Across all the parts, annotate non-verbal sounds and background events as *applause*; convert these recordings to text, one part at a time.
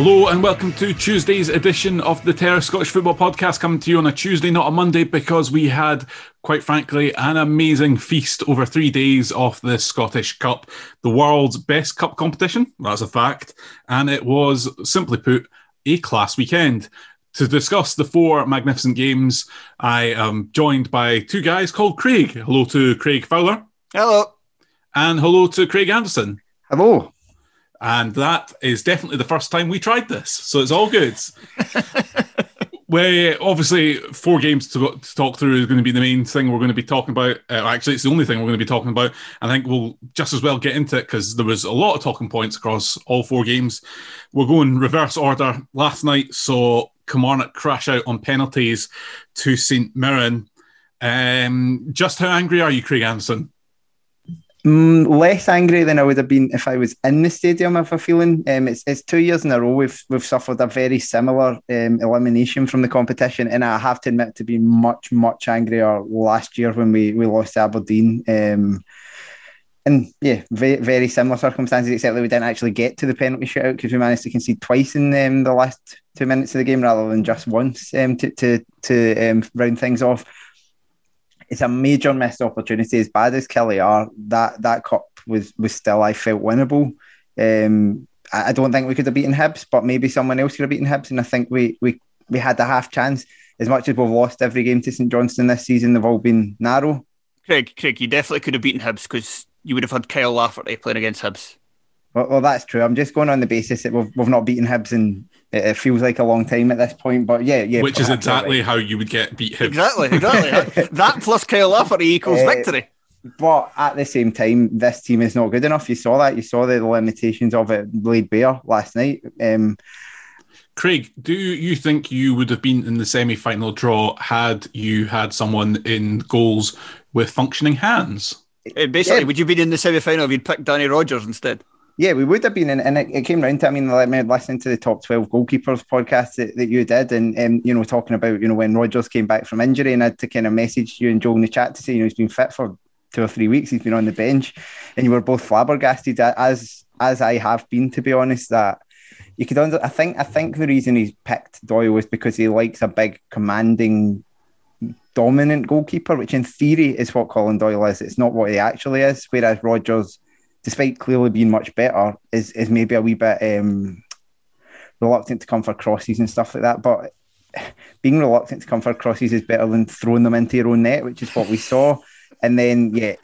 Hello and welcome to Tuesday's edition of the Terra Scottish Football Podcast, coming to you on a Tuesday, not a Monday, because we had, quite frankly, an amazing feast over three days of the Scottish Cup, the world's best cup competition. That's a fact, and it was simply put a class weekend. To discuss the four magnificent games, I am joined by two guys called Craig. Hello to Craig Fowler. Hello. And hello to Craig Anderson. Hello. And that is definitely the first time we tried this. So it's all good. *laughs* we obviously four games to, to, talk through is going to be the main thing we're going to be talking about. Uh, actually, it's the only thing we're going to be talking about. I think we'll just as well get into it because there was a lot of talking points across all four games. We're going reverse order. Last night so Kilmarnock crash out on penalties to St Mirren. Um, just how angry are you, Craig Anderson? Mm, less angry than I would have been if I was in the stadium. If I feeling, um, it's it's two years in a row we've we've suffered a very similar um, elimination from the competition, and I have to admit to be much much angrier last year when we we lost Aberdeen. Um, and yeah, very, very similar circumstances, except that we didn't actually get to the penalty shootout because we managed to concede twice in um, the last two minutes of the game rather than just once um, to to to um, round things off it's a major missed opportunity. As bad as Killie are, that that cup was was still I felt winnable. Um, I, I don't think we could have beaten Hibs, but maybe someone else could have beaten Hibs, and I think we we we had a half chance. As much as we've lost every game to St Johnstone this season, they've all been narrow. Craig, Craig, you definitely could have beaten Hibs because you would have had Kyle Lafferty playing against Hibs. Well, well, that's true. I'm just going on the basis that we've, we've not beaten Hibs in it feels like a long time at this point, but yeah, yeah. Which is exactly right. how you would get beat Hibs. Exactly, exactly. *laughs* that plus Kyle Lafferty equals uh, victory. But at the same time, this team is not good enough. You saw that. You saw the limitations of it laid bare last night. Um, Craig, do you think you would have been in the semi-final draw had you had someone in goals with functioning hands? Uh, basically, yeah. would you have been in the semi-final if you'd picked Danny Rogers instead? Yeah, we would have been, and, and it, it, came round to. I mean, like, listening to the top twelve goalkeepers podcast that, that you did, and um, you know, talking about you know when Rogers came back from injury, and I had to kind of message you and Joel in the chat to say you know he's been fit for two or three weeks. He's been on the bench, and you were both flabbergasted as as I have been, to be honest. That you could under. I think I think the reason he's picked Doyle was because he likes a big, commanding, dominant goalkeeper, which in theory is what Colin Doyle is. It's not what he actually is. Whereas Rogers despite clearly being much better, is is maybe a wee bit um, reluctant to come for crosses and stuff like that. But being reluctant to come for crosses is better than throwing them into your own net, which is what we saw. And then yeah,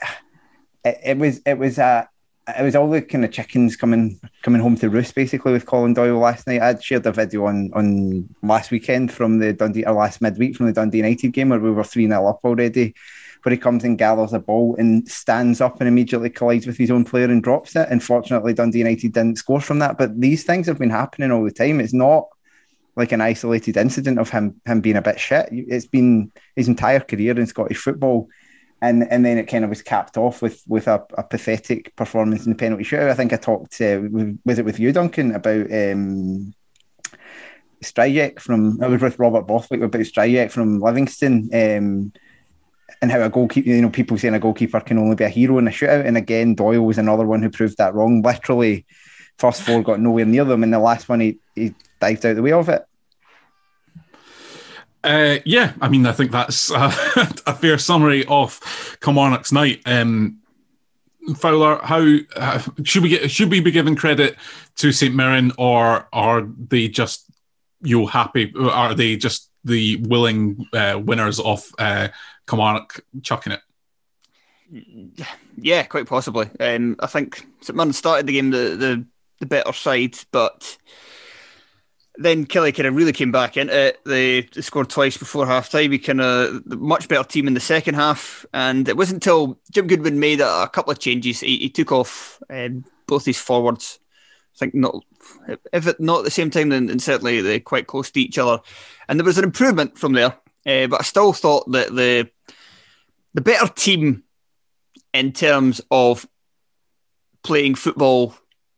it, it was it was a it was all the kind of chickens coming coming home to roost basically with Colin Doyle last night. I'd shared a video on on last weekend from the Dundee or last midweek from the Dundee United game where we were 3 0 up already. Where he comes and gathers a ball and stands up and immediately collides with his own player and drops it. Unfortunately, Dundee United didn't score from that. But these things have been happening all the time. It's not like an isolated incident of him him being a bit shit. It's been his entire career in Scottish football and and then it kind of was capped off with with a, a pathetic performance in the penalty shootout. I think I talked uh, it with you, Duncan, about um, Stryjek from I was with Robert Borthwick about Stryjek from Livingston. Um, and how a goalkeeper, you know, people saying a goalkeeper can only be a hero in a shootout. And again, Doyle was another one who proved that wrong. Literally, first four got nowhere near them, and the last one he, he dived out the way of it. Uh, yeah, I mean, I think that's uh, *laughs* a fair summary of Kilmarnock's night. Um, Fowler, how uh, should we get? Should we be giving credit to St Mirren, or are they just you happy? Are they just the willing uh, winners of uh, Kilmarnock chucking it? Yeah, quite possibly. Um, I think St Mirren started the game the, the the better side, but then Killie kind of really came back into it. They, they scored twice before half time. He kind of much better team in the second half. And it wasn't until Jim Goodwin made a, a couple of changes. He, he took off um, both his forwards. I think not, if it not at the same time, then, then certainly they're quite close to each other. And there was an improvement from there. Uh, but I still thought that the the better team in terms of playing football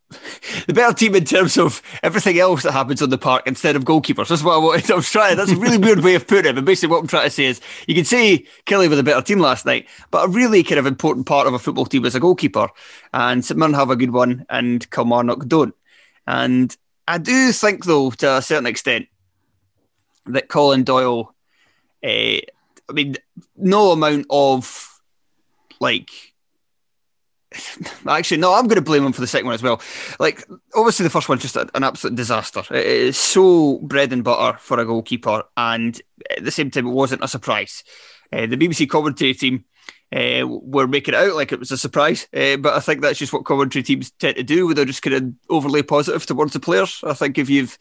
*laughs* the better team in terms of everything else that happens on the park instead of goalkeepers. That's what I wanted. I was *laughs* trying. That's a really weird way of putting it. But basically, what I'm trying to say is, you can say Killie with a better team last night, but a really kind of important part of a football team is a goalkeeper. And St Mirren have a good one, and Kilmarnock don't. And I do think, though, to a certain extent, that Colin Doyle. Uh, I mean, no amount of like Actually, no, I'm going to blame him for the second one as well. Like, obviously, the first one's just an absolute disaster. It is so bread and butter for a goalkeeper, and at the same time, it wasn't a surprise. Uh, the BBC commentary team uh, were making it out like it was a surprise, uh, but I think that's just what commentary teams tend to do, where they're just kind of overly positive towards the players. I think if you've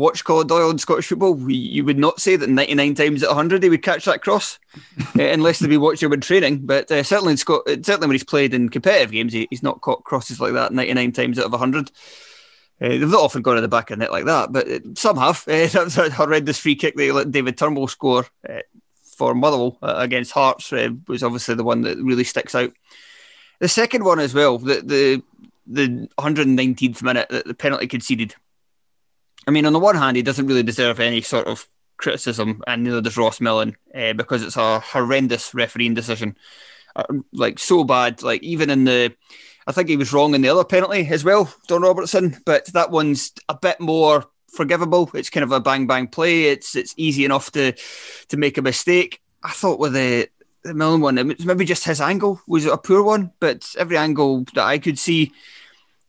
watch Colin Doyle in Scottish football, you would not say that 99 times out of 100 he would catch that cross, *laughs* uh, unless they be watching him in training. But uh, certainly in Scot- uh, certainly when he's played in competitive games, he, he's not caught crosses like that 99 times out of 100. Uh, they've not often gone to the back of the net like that, but uh, some have. *laughs* Uh, that was a horrendous free kick they let David Turnbull score uh, for Motherwell against Hearts was obviously the one that really sticks out. The second one as well, the the the 119th minute, that the penalty conceded I mean, on the one hand, he doesn't really deserve any sort of criticism, and neither does Ross Millen uh, because it's a horrendous refereeing decision. Uh, like so bad. Like even in the, I think he was wrong in the other penalty as well, Don Robertson. But that one's a bit more forgivable. It's kind of a bang bang play. It's it's easy enough to to make a mistake. I thought with the the Millen one, maybe just his angle was a poor one, but every angle that I could see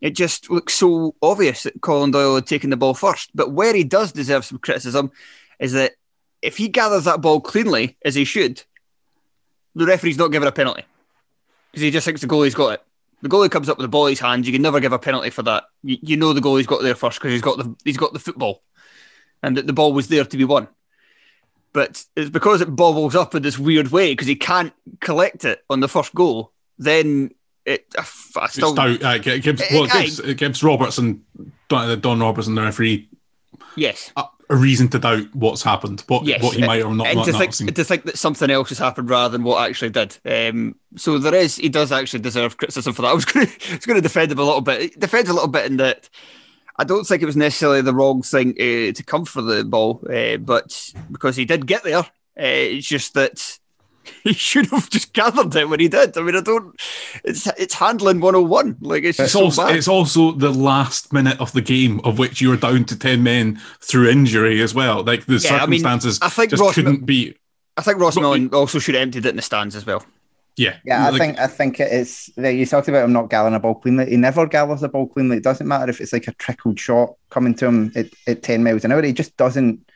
it just looks so obvious that Colin Doyle had taken the ball first. But where he does deserve some criticism is that if he gathers that ball cleanly, as he should, the referee's not giving a penalty because he just thinks the goalie's got it. The goalie comes up with the ball in his hands. You can never give a penalty for that. You, you know the goalie's got there first because he's got the he's got the football, and that the ball was there to be won. But it's because it bobbles up in this weird way because he can't collect it on the first goal. Then it, I still doubt, uh, it gives, well, it, gives, it gives Robertson, Don, Don Robertson, the referee, yes, a, a, reason to doubt what's happened, what yes. what he might or not, and not, to, think, to think that something else has happened rather than what actually did. Um, so there is, he does actually deserve criticism for that. *laughs* I was going to, defend him a little bit. He defends a little bit in that. I don't think it was necessarily the wrong thing uh, to come for the ball, uh, but because he did get there, uh, it's just that *laughs* he should have just gathered it when he did. I mean, I don't. It's it's handling 101. Like it's, it's so also bad. it's also the last minute of the game of which you are down to ten men through injury as well. Like the yeah, circumstances I, mean, I think just Ross couldn't be. I think Ross Millen also should have emptied it in the stands as well. Yeah, yeah. I think I think it is. You talked about him not gathering a ball cleanly. He never gathers a ball cleanly. It doesn't matter if it's like a trickled shot coming to him at, at ten miles an hour. He just doesn't.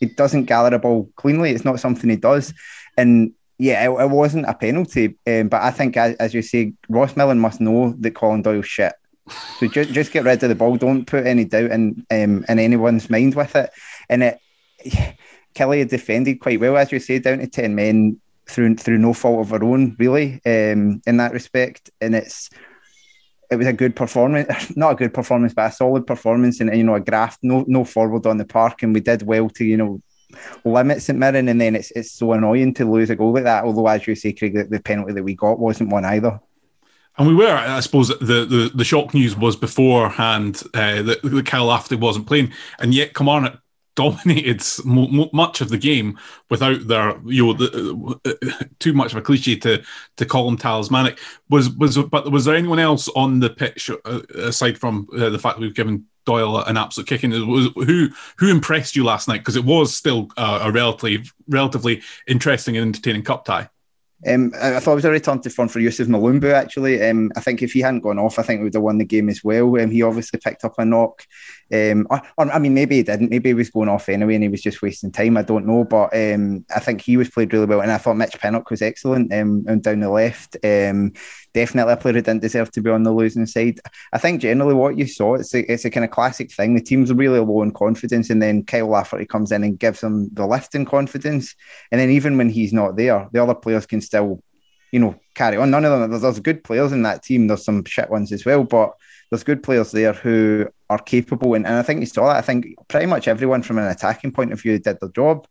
He doesn't gather a ball cleanly. It's not something he does. And yeah, it, it wasn't a penalty, um, but I think, as, as, you say, Ross Millen must know that Colin Doyle's shit. So just *laughs* just get rid of the ball. Don't put any doubt in um, in anyone's mind with it. And it, *sighs* Killie had defended quite well, as you say, down to ten men through through no fault of our own, really, um, in that respect. And it's it was a good performance, *laughs* not a good performance, but a solid performance, and you know, a graft, no no forward on the park, and we did well to you know limit St Mirren, and then it's it's so annoying to lose a goal like that. Although, as you say, Craig, the, the penalty that we got wasn't one either. And we were, I suppose, the, the, the shock news was beforehand uh, that, that Kyle Lafferty wasn't playing, and yet Kilmarnock *laughs* dominated much of the game without their, you know, the, uh, too much of a cliche to to call him talismanic. Was was but was there anyone else on the pitch uh, aside from uh, the fact we've given Doyle an absolute kicking? Who who impressed you last night? Because it was still a relatively relatively interesting and entertaining cup tie. Um, I thought it was a return to form for Youssouf Mulumbu, actually. Um, I think if he hadn't gone off, I think we would have won the game as well. Um, he obviously picked up a knock. Um, or, I mean, maybe he didn't. Maybe he was going off anyway and he was just wasting time. I don't know. But um, I think he was played really well. And I thought Mitch Pinnock was excellent um, and down the left. Um, definitely a player who didn't deserve to be on the losing side. I think generally what you saw, it's a, it's a kind of classic thing. The team's really low in confidence. And then Kyle Lafferty comes in and gives them the lift in confidence. And then even when he's not there, the other players can still you know, carry on. None of them. There's, there's good players in that team. There's some shit ones as well, but there's good players there who are capable. And, and I think you saw that. I think pretty much everyone from an attacking point of view did their job.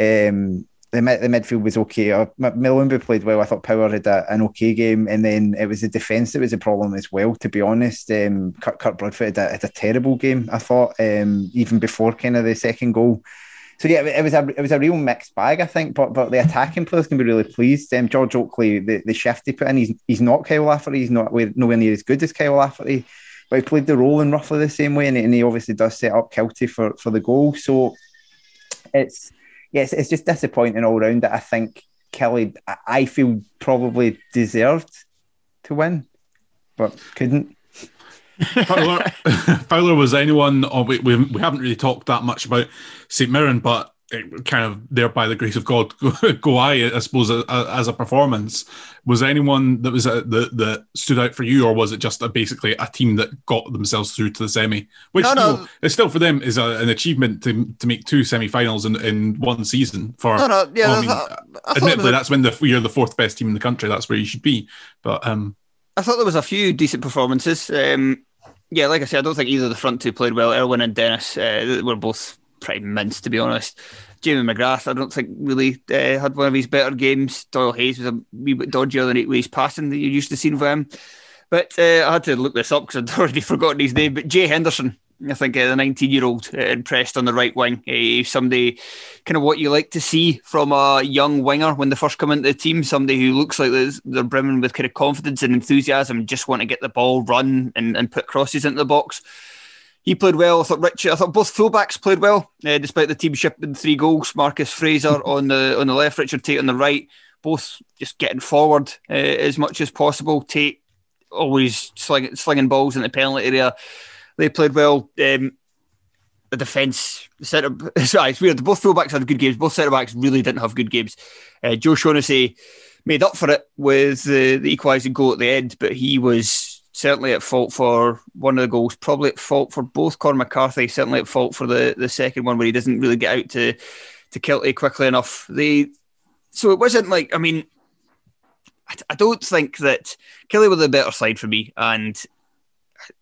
Um, the, the midfield was okay. Uh, Mulumbu played well. I thought Power had a, an okay game, and then it was the defence that was a problem as well. To be honest, um, Kirk, Kirk Broadfoot had a, had a terrible game. I thought um, even before kind of the second goal so yeah, it was a it was a real mixed bag, I think. But but the attacking players can be really pleased. Um, George Oakley, the, the shift he put in, he's he's not Kyle Lafferty. He's not nowhere near as good as Kyle Lafferty, but he played the role in roughly the same way, and, and he obviously does set up Kiltie for for the goal. So it's yes, it's just disappointing all round that I think Killie, I feel probably deserved to win, but couldn't. Fowler, *laughs* Fowler was anyone? Oh, we, we, we haven't really talked that much about St Mirren, but kind of there by the grace of God, *laughs* go I, I suppose, as a performance. Was anyone that was a, that that stood out for you, or was it just a, basically a team that got themselves through to the semi? Which no, no. it's still for them is a, an achievement to to make two semi-finals in, in one season. For no, no, yeah, I mean, I admittedly, that's when the, you're the fourth best team in the country. That's where you should be. But um, I thought there was a few decent performances. Um, yeah, like I said, I don't think either of the front two played well. Erwin and Dennis uh, were both pretty mince, to be honest. Jamie McGrath, I don't think really uh, had one of his better games. Doyle Hayes was a wee bit dodgier than he's passing that you're used to seeing from him. But uh, I had to look this up because I'd *laughs* already forgotten his name. But Jay Henderson, I think uh, the 19 year old uh, impressed on the right wing. Uh, somebody kind of what you like to see from a young winger when they first come into the team. Somebody who looks like they're brimming with kind of confidence and enthusiasm and just want to get the ball, run, and, and put crosses into the box. He played well. I thought Richard. I thought both fullbacks played well, uh, despite the team shipping three goals. Marcus Fraser *laughs* on the on the left, Richard Tait on the right. Both just getting forward uh, as much as possible. Tait always sling, slinging balls in the penalty area they played well. Um, the defence, the centre, *laughs* sorry, it's weird. Both fullbacks had good games. Both centre backs really didn't have good games. Uh, Joe Shaughnessy made up for it with the, the equalising goal at the end, but he was certainly at fault for one of the goals, probably at fault for both Conor McCarthy, certainly at fault for the, the second one where he doesn't really get out to to Kiltie quickly enough. They so it wasn't like I mean I, I don't think that Killie were the better side for me, and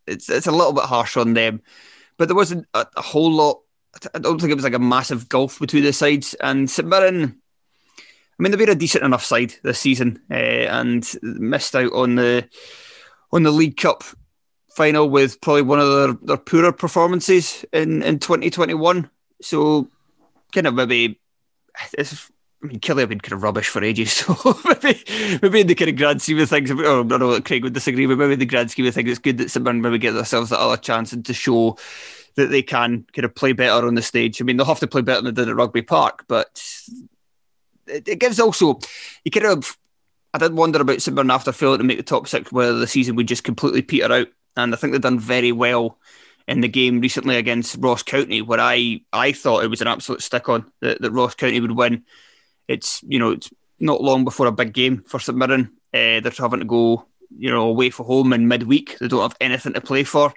it's it's a little bit harsh on them, but there wasn't a, a whole lot. I don't think it was like a massive gulf between the sides. And St Mirren, I mean, they've been a decent enough side this season uh, and missed out on the on the League Cup final with probably one of their, their poorer performances in, in 2021. So, kind of maybe it's I mean, Killie have been kind of rubbish for ages, *laughs* so maybe, maybe in the kind of grand scheme of things, I don't know what Craig would disagree, but maybe in the grand scheme of things, it's good that someone maybe get themselves that other chance and to show that they can kind of play better on the stage. I mean, they'll have to play better than they did at Rugby Park, but it, it gives also, you kind of, I did wonder about St after failing to make the top six, whether the season would just completely peter out. And I think they've done very well in the game recently against Ross County, where I, I thought it was an absolute stick on that, that Ross County would win it's you know it's not long before a big game for St Mirren. Uh, they're having to go, you know, away for home in midweek. They don't have anything to play for.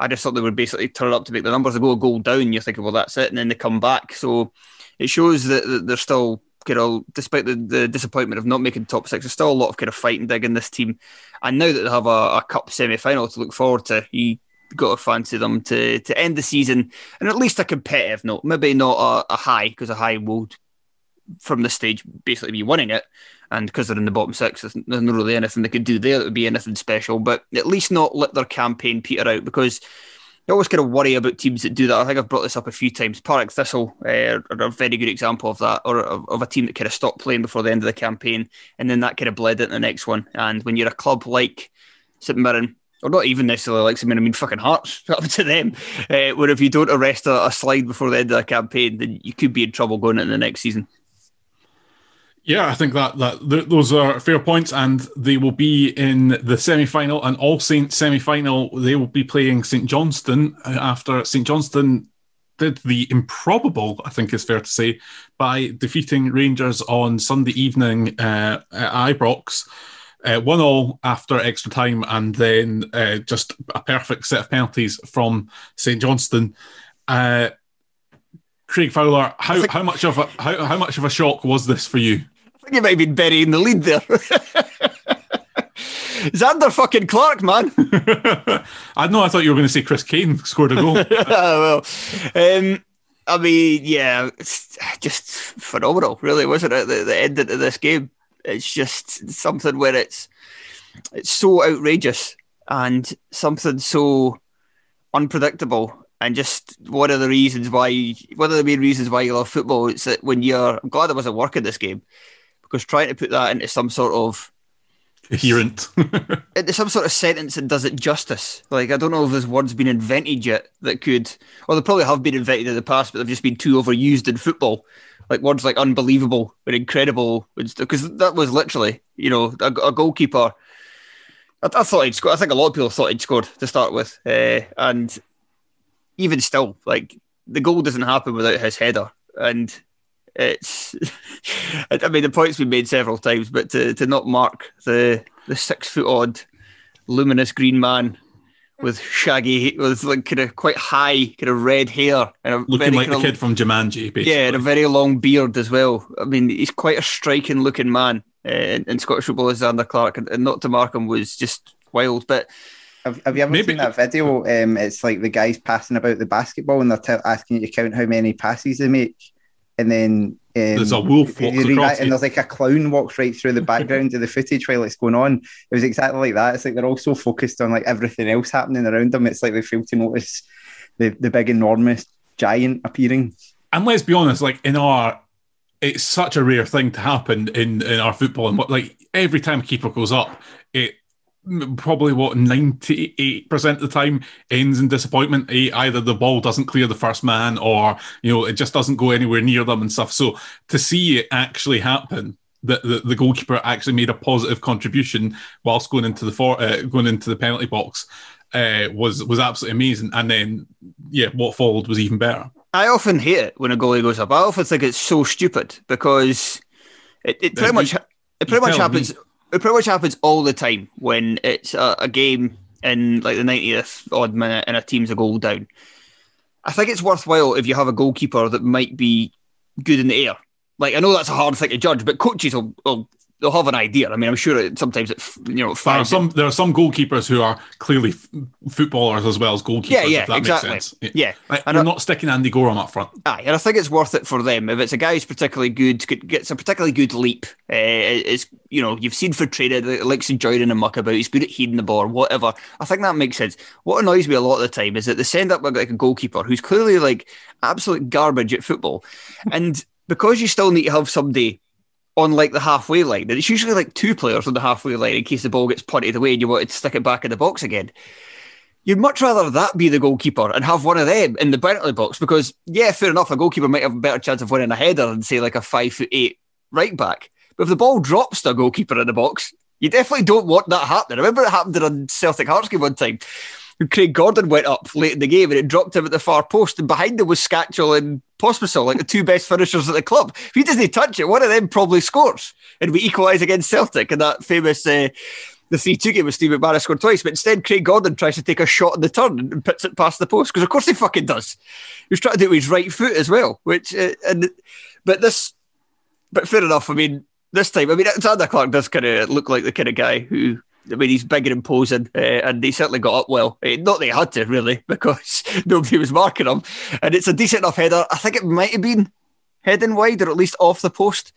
I just thought they would basically turn up to make the numbers. They go a goal down. You're thinking, well, that's it, and then they come back. So it shows that, that they're still kind of, despite the, the disappointment of not making top six, there's still a lot of kind of fighting dig in this team. And now that they have a, a cup semi final to look forward to, you got to fancy them to to end the season and at least a competitive note. Maybe not a, a high because a high will from this stage basically be winning it. And because they're in the bottom six, there's, not really anything they could do there that would be anything special. But at least not let their campaign peter out because you always kind of worry about teams that do that. I think I've brought this up a few times. Partick Thistle uh, are a very good example of that, or of, of, a team that kind of stopped playing before the end of the campaign, and then that kind of bled into the next one. And when you're a club like St Mirren, or not even necessarily like St Mirren, I mean fucking Hearts, *laughs* up to them, uh, where if you don't arrest a, a slide before the end of the campaign, then you could be in trouble going into the next season. Yeah, I think that that th- those are fair points, and they will be in the semi-final and All Saints semi-final. They will be playing St Johnstone uh, after St Johnstone did the improbable, I think is fair to say, by defeating Rangers on Sunday evening uh, at Ibrox. Uh, one all after extra time, and then uh, just a perfect set of penalties from St Johnstone. Uh, Craig Fowler, how, think, how much of a how, how much of a shock was this for you? Think *laughs* you might have been burying the lead there. *laughs* Zander fucking Clark, man. *laughs* I know. I thought you were going to say Chris Kane scored a goal. well, um, I mean, yeah, it's just phenomenal, really, wasn't it? The, the ending of this game. It's just something where it's it's so outrageous and something so unpredictable and just one of the reasons why one of the main reasons why you love football is that when you're I'm glad I wasn't working this game because trying to put that into some sort of coherent *laughs* into some sort of sentence that does it justice. Like I don't know if there's words been invented yet that could, or they probably have been invented in the past, but they've just been too overused in football. Like words like unbelievable and incredible, because that was literally, you know, a, a goalkeeper. I, I, thought he'd scored. I think a lot of people thought he'd scored to start with, uh, and even still, like the goal doesn't happen without his header, and it's *laughs* I mean the point's been made several times, but to, to not mark the the six foot odd luminous green man with shaggy with like kind of quite high kind of red hair and looking like the kid from Jumanji, basically. Yeah, and a very long beard as well. I mean, he's quite a striking looking man uh, in, in, Scottish football as Zander Clark, and, and, not to mark him was just wild. But have, have you ever Maybe. seen that video? Um, it's like the guys passing about the basketball and they're t- asking you to count how many passes they make and then um, there's a wolf walks across and there's like a clown walks right through the background of the footage while it's going on. It was exactly like that. It's like they're all so focused on like everything else happening around them. It's like they fail to notice the the big enormous giant appearing. And let's be honest, like in our it's such a rare thing to happen in in our football and what like every time a keeper goes up, it probably what 98% of the time ends in disappointment either the ball doesn't clear the first man or you know it just doesn't go anywhere near them and stuff. So to see it actually happen that the, the goalkeeper actually made a positive contribution whilst going into the for, uh, going into the penalty box uh, was was absolutely amazing. And then yeah what followed was even better. I often hate it when a goalie goes up. I often think it's so stupid because it, it pretty much it pretty much happens me it pretty much happens all the time when it's a, a game in like the 90th odd minute and a team's a goal down. I think it's worthwhile if you have a goalkeeper that might be good in the air. Like I know that's a hard thing to judge, but coaches will, will they'll have an idea. I mean, I'm sure it, sometimes it, you know, there are some there are some goalkeepers who are clearly f- footballers as well as goalkeepers. Yeah, yeah, exactly. Yeah, like, and we're not sticking Andy Goram up front. Aye, and I think it's worth it for them if it's a guy who's particularly good, gets a particularly good leap. Uh, is you know you've seen for traded likes enjoying and muck about. He's good at heading the ball, whatever. I think that makes sense. What annoys me a lot of the time is that they send up like a goalkeeper who's clearly like absolute garbage at football, and because you still need to have somebody on like the halfway line. And it's usually like two players on the halfway line in case the ball gets punted away and you want to stick it back in the box again. You'd much rather that be the goalkeeper and have one of them in the penalty box because, yeah, fair enough, a goalkeeper might have a better chance of winning a header than, say, like a five foot eight right back. But if the ball drops to a goalkeeper in the box, you definitely don't want that happening. I remember it happened in a Celtic Hearts game one time Craig Gordon went up late in the game and it dropped him at the far post. And behind him was Scatchell and Pospisil, like the two best finishers at the club. If he doesn't touch it, one of them probably scores. And we equalise against Celtic in that famous uh, the 3 2 game with Steve McManus scored twice, but instead Craig Gordon tries to take a shot in the turn and puts it past the post because, of course, he fucking does. He was trying to do it with his right foot as well, which, uh, and but this, but fair enough. I mean, this time, I mean, Zander Clark does kind of look like the kind of guy who. I mean, he's big and imposing, uh, and he certainly got up well. Uh, not that he had to, really, *laughs* because nobody was marking him. And it's a decent enough header. I think it might have been heading wide or at least off the post.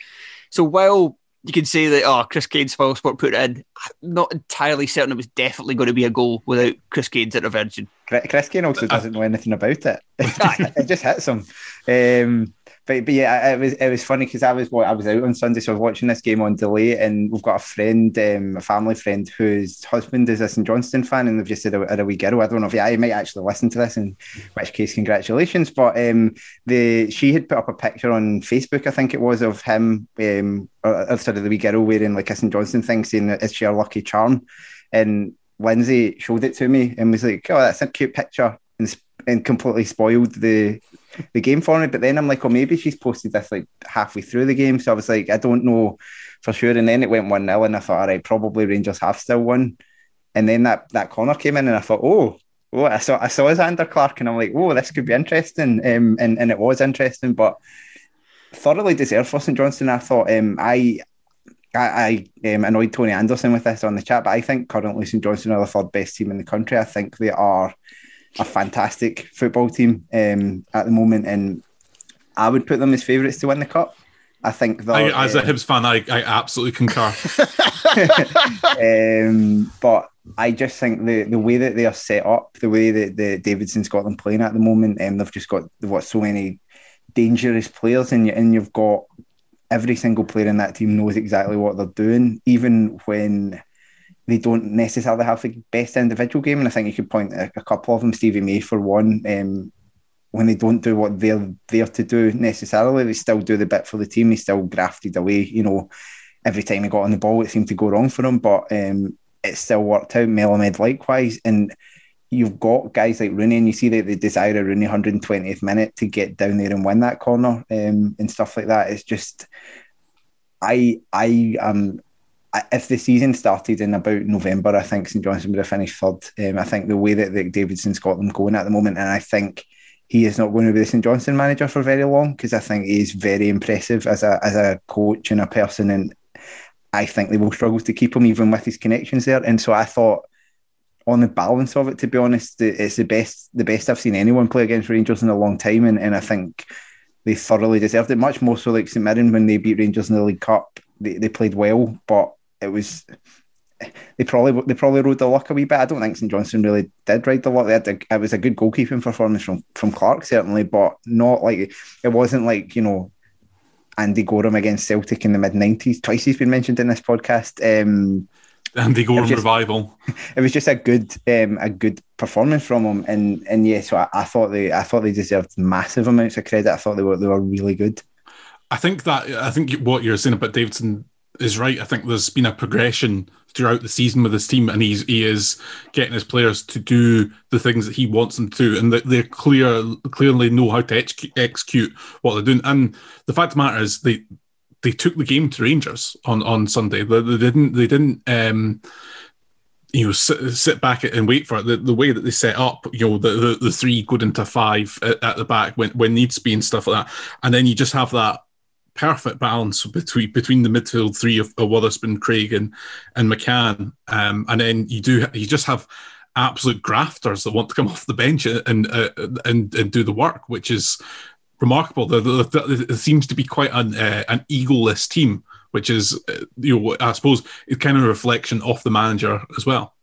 So while you can say that, oh, Chris Kane's foul spot put in, I'm not entirely certain it was definitely going to be a goal without Chris Kane's intervention. Chris Kane also doesn't know anything about it. *laughs* *laughs* it just hits him. Um, but but yeah, it was it was funny because I was I was out on Sunday, so I was watching this game on delay, and we've got a friend, um, a family friend, whose husband is a St Johnstone fan, and they've just had a, a wee girl. I don't know if yeah, I might actually listen to this, in which case, congratulations. But um, the she had put up a picture on Facebook, I think it was, of him, um, or, or sorry, the wee girl wearing like a St Johnstone thing, saying, "Is she a lucky charm?" And Lindsay showed it to me and was like, "Oh, that's a cute picture," and, and completely spoiled the the game for me. But then I'm like, oh, maybe she's posted this like halfway through the game. So I was like, I don't know for sure. And then it went 1 0, and I thought, all right, probably Rangers have still won. And then that, that corner came in, and I thought, oh, oh, I saw I saw Zander Clark, and I'm like, oh, this could be interesting. Um, and, and it was interesting, but thoroughly deserved for St Johnstone. I thought um, I I, I um, annoyed Tony Anderson with this on the chat, but I think currently St Johnstone are the third best team in the country. I think they are a fantastic football team um, at the moment, and I would put them as favourites to win the cup. I think that as a uh, Hibs fan, I, I absolutely concur. *laughs* *laughs* um, but I just think the the way that they are set up, the way that the Davidson's got them playing at the moment, and um, they've just got they've got so many dangerous players, and you and you've got every single player in that team knows exactly what they're doing, even when they don't necessarily have the best individual game. And I think you could point a, a couple of them, Stevie May for one. Um, when they don't do what they're there to do necessarily, they still do the bit for the team. They still grafted away. You know, every time he got on the ball, it seemed to go wrong for him, but um, it still worked out. Melamed likewise, and you've got guys like Rooney, and you see that they desire a Rooney 120th minute to get down there and win that corner um, and stuff like that. It's just, I I am if the season started in about November, I think St Johnstone would have finished third. Um, I think the way that, that Davidson's got them going at the moment, and I think he is not going to be the St Johnstone manager for very long because I think he's very impressive as a as a coach and a person, and I think they will struggle to keep him even with his connections there. And so I thought, on the balance of it, to be honest, it's the best the best I've seen anyone play against Rangers in a long time, and, and I think they thoroughly deserved it. Much more so like St Mirren when they beat Rangers in the League Cup. They, they played well, but it was they probably they probably rode the luck a wee bit. I don't think St Johnstone really did ride the luck. They had a, it was a good goalkeeping performance from from Clark certainly, but not like it wasn't like you know Andy Goram against Celtic in the mid nineties. Twice he's been mentioned in this podcast. Um, Andy Goram just, revival. *laughs* It was just a good um, a good performance from him, and and yeah, so I, I thought they I thought they deserved massive amounts of credit. I thought they were they were really good. I think that I think what you're saying about Davidson is right. I think there's been a progression throughout the season with his team, and he's he is getting his players to do the things that he wants them to, and that they clear clearly know how to ex- execute what they're doing. And the fact of the matter is, they they took the game to Rangers on on Sunday. They, they didn't they didn't. Um, you know, sit, sit back and wait for it. The, the way that they set up, you know, the, the, the three going into five at, at the back when, when needs be and stuff like that. And then you just have that perfect balance between between the midfield three of, of Wotherspoon, Craig, and and McCann, um, and then you do you just have absolute grafters that want to come *laughs* off the bench and uh, and and do the work, which is remarkable. There, seems to be quite an uh, an egoless team, which is uh, you know I suppose it's kind of a reflection of the manager as well.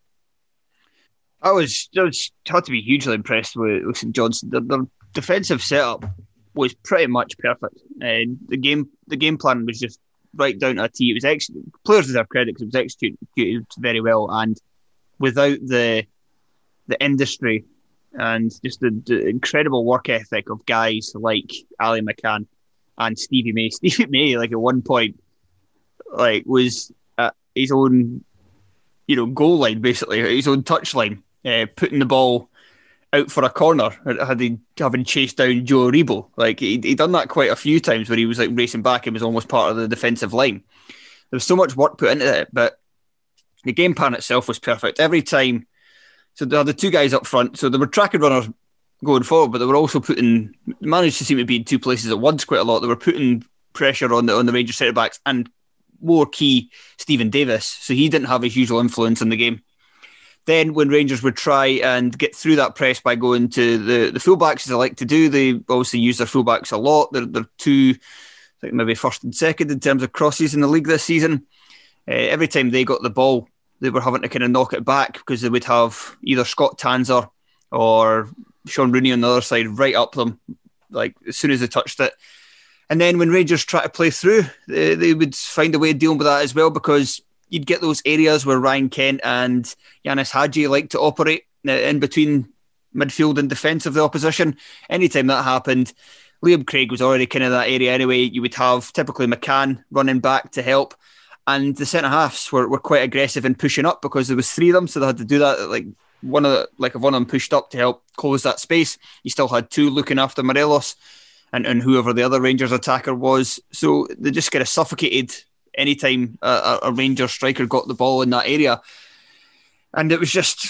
I was, I was had to be hugely impressed with, with St Johnstone. Their, their defensive setup was pretty much perfect. And the game the game plan was just right down to a T. It was ex- players deserve credit because it was executed very well, and without the the industry and just the, the, incredible work ethic of guys like Ali McCann and Stevie May. *laughs* Stevie May, like at one point, like was at his own, you know, goal line basically, his own touch line, uh, putting the ball out for a corner had he having chased down Joe Aribo. Like he he done that quite a few times where he was like racing back and was almost part of the defensive line. There was so much work put into it, but the game plan itself was perfect. Every time, so they had the two guys up front, so they were tracking runners going forward, but they were also putting managed to seem to be in two places at once quite a lot. They were putting pressure on the on the Rangers centre backs and more key Stephen Davis, so he didn't have his usual influence in the game. Then, when Rangers would try and get through that press by going to the, the fullbacks, as they like to do, they obviously use their fullbacks a lot. They're, they're two, I think maybe first and second in terms of crosses in the league this season. Uh, every time they got the ball, they were having to kind of knock it back because they would have either Scott Tanser or Shaun Rooney on the other side right up them, like as soon as they touched it. And then when Rangers try to play through, they, they would find a way of dealing with that as well because you'd get those areas where Ryan Kent and Ianis Hagi like to operate uh, in between midfield and defence of the opposition. Anytime that happened, Liam Craig was already kind of that area anyway. You would have typically McCann running back to help. And the centre halves were, were quite aggressive in pushing up because there was three of them, so they had to do that. Like one of the, like if one of them pushed up to help close that space, you still had two looking after Morelos and, and whoever the other Rangers attacker was. So they just kind of suffocated anytime a, a Ranger striker got the ball in that area. And it was just,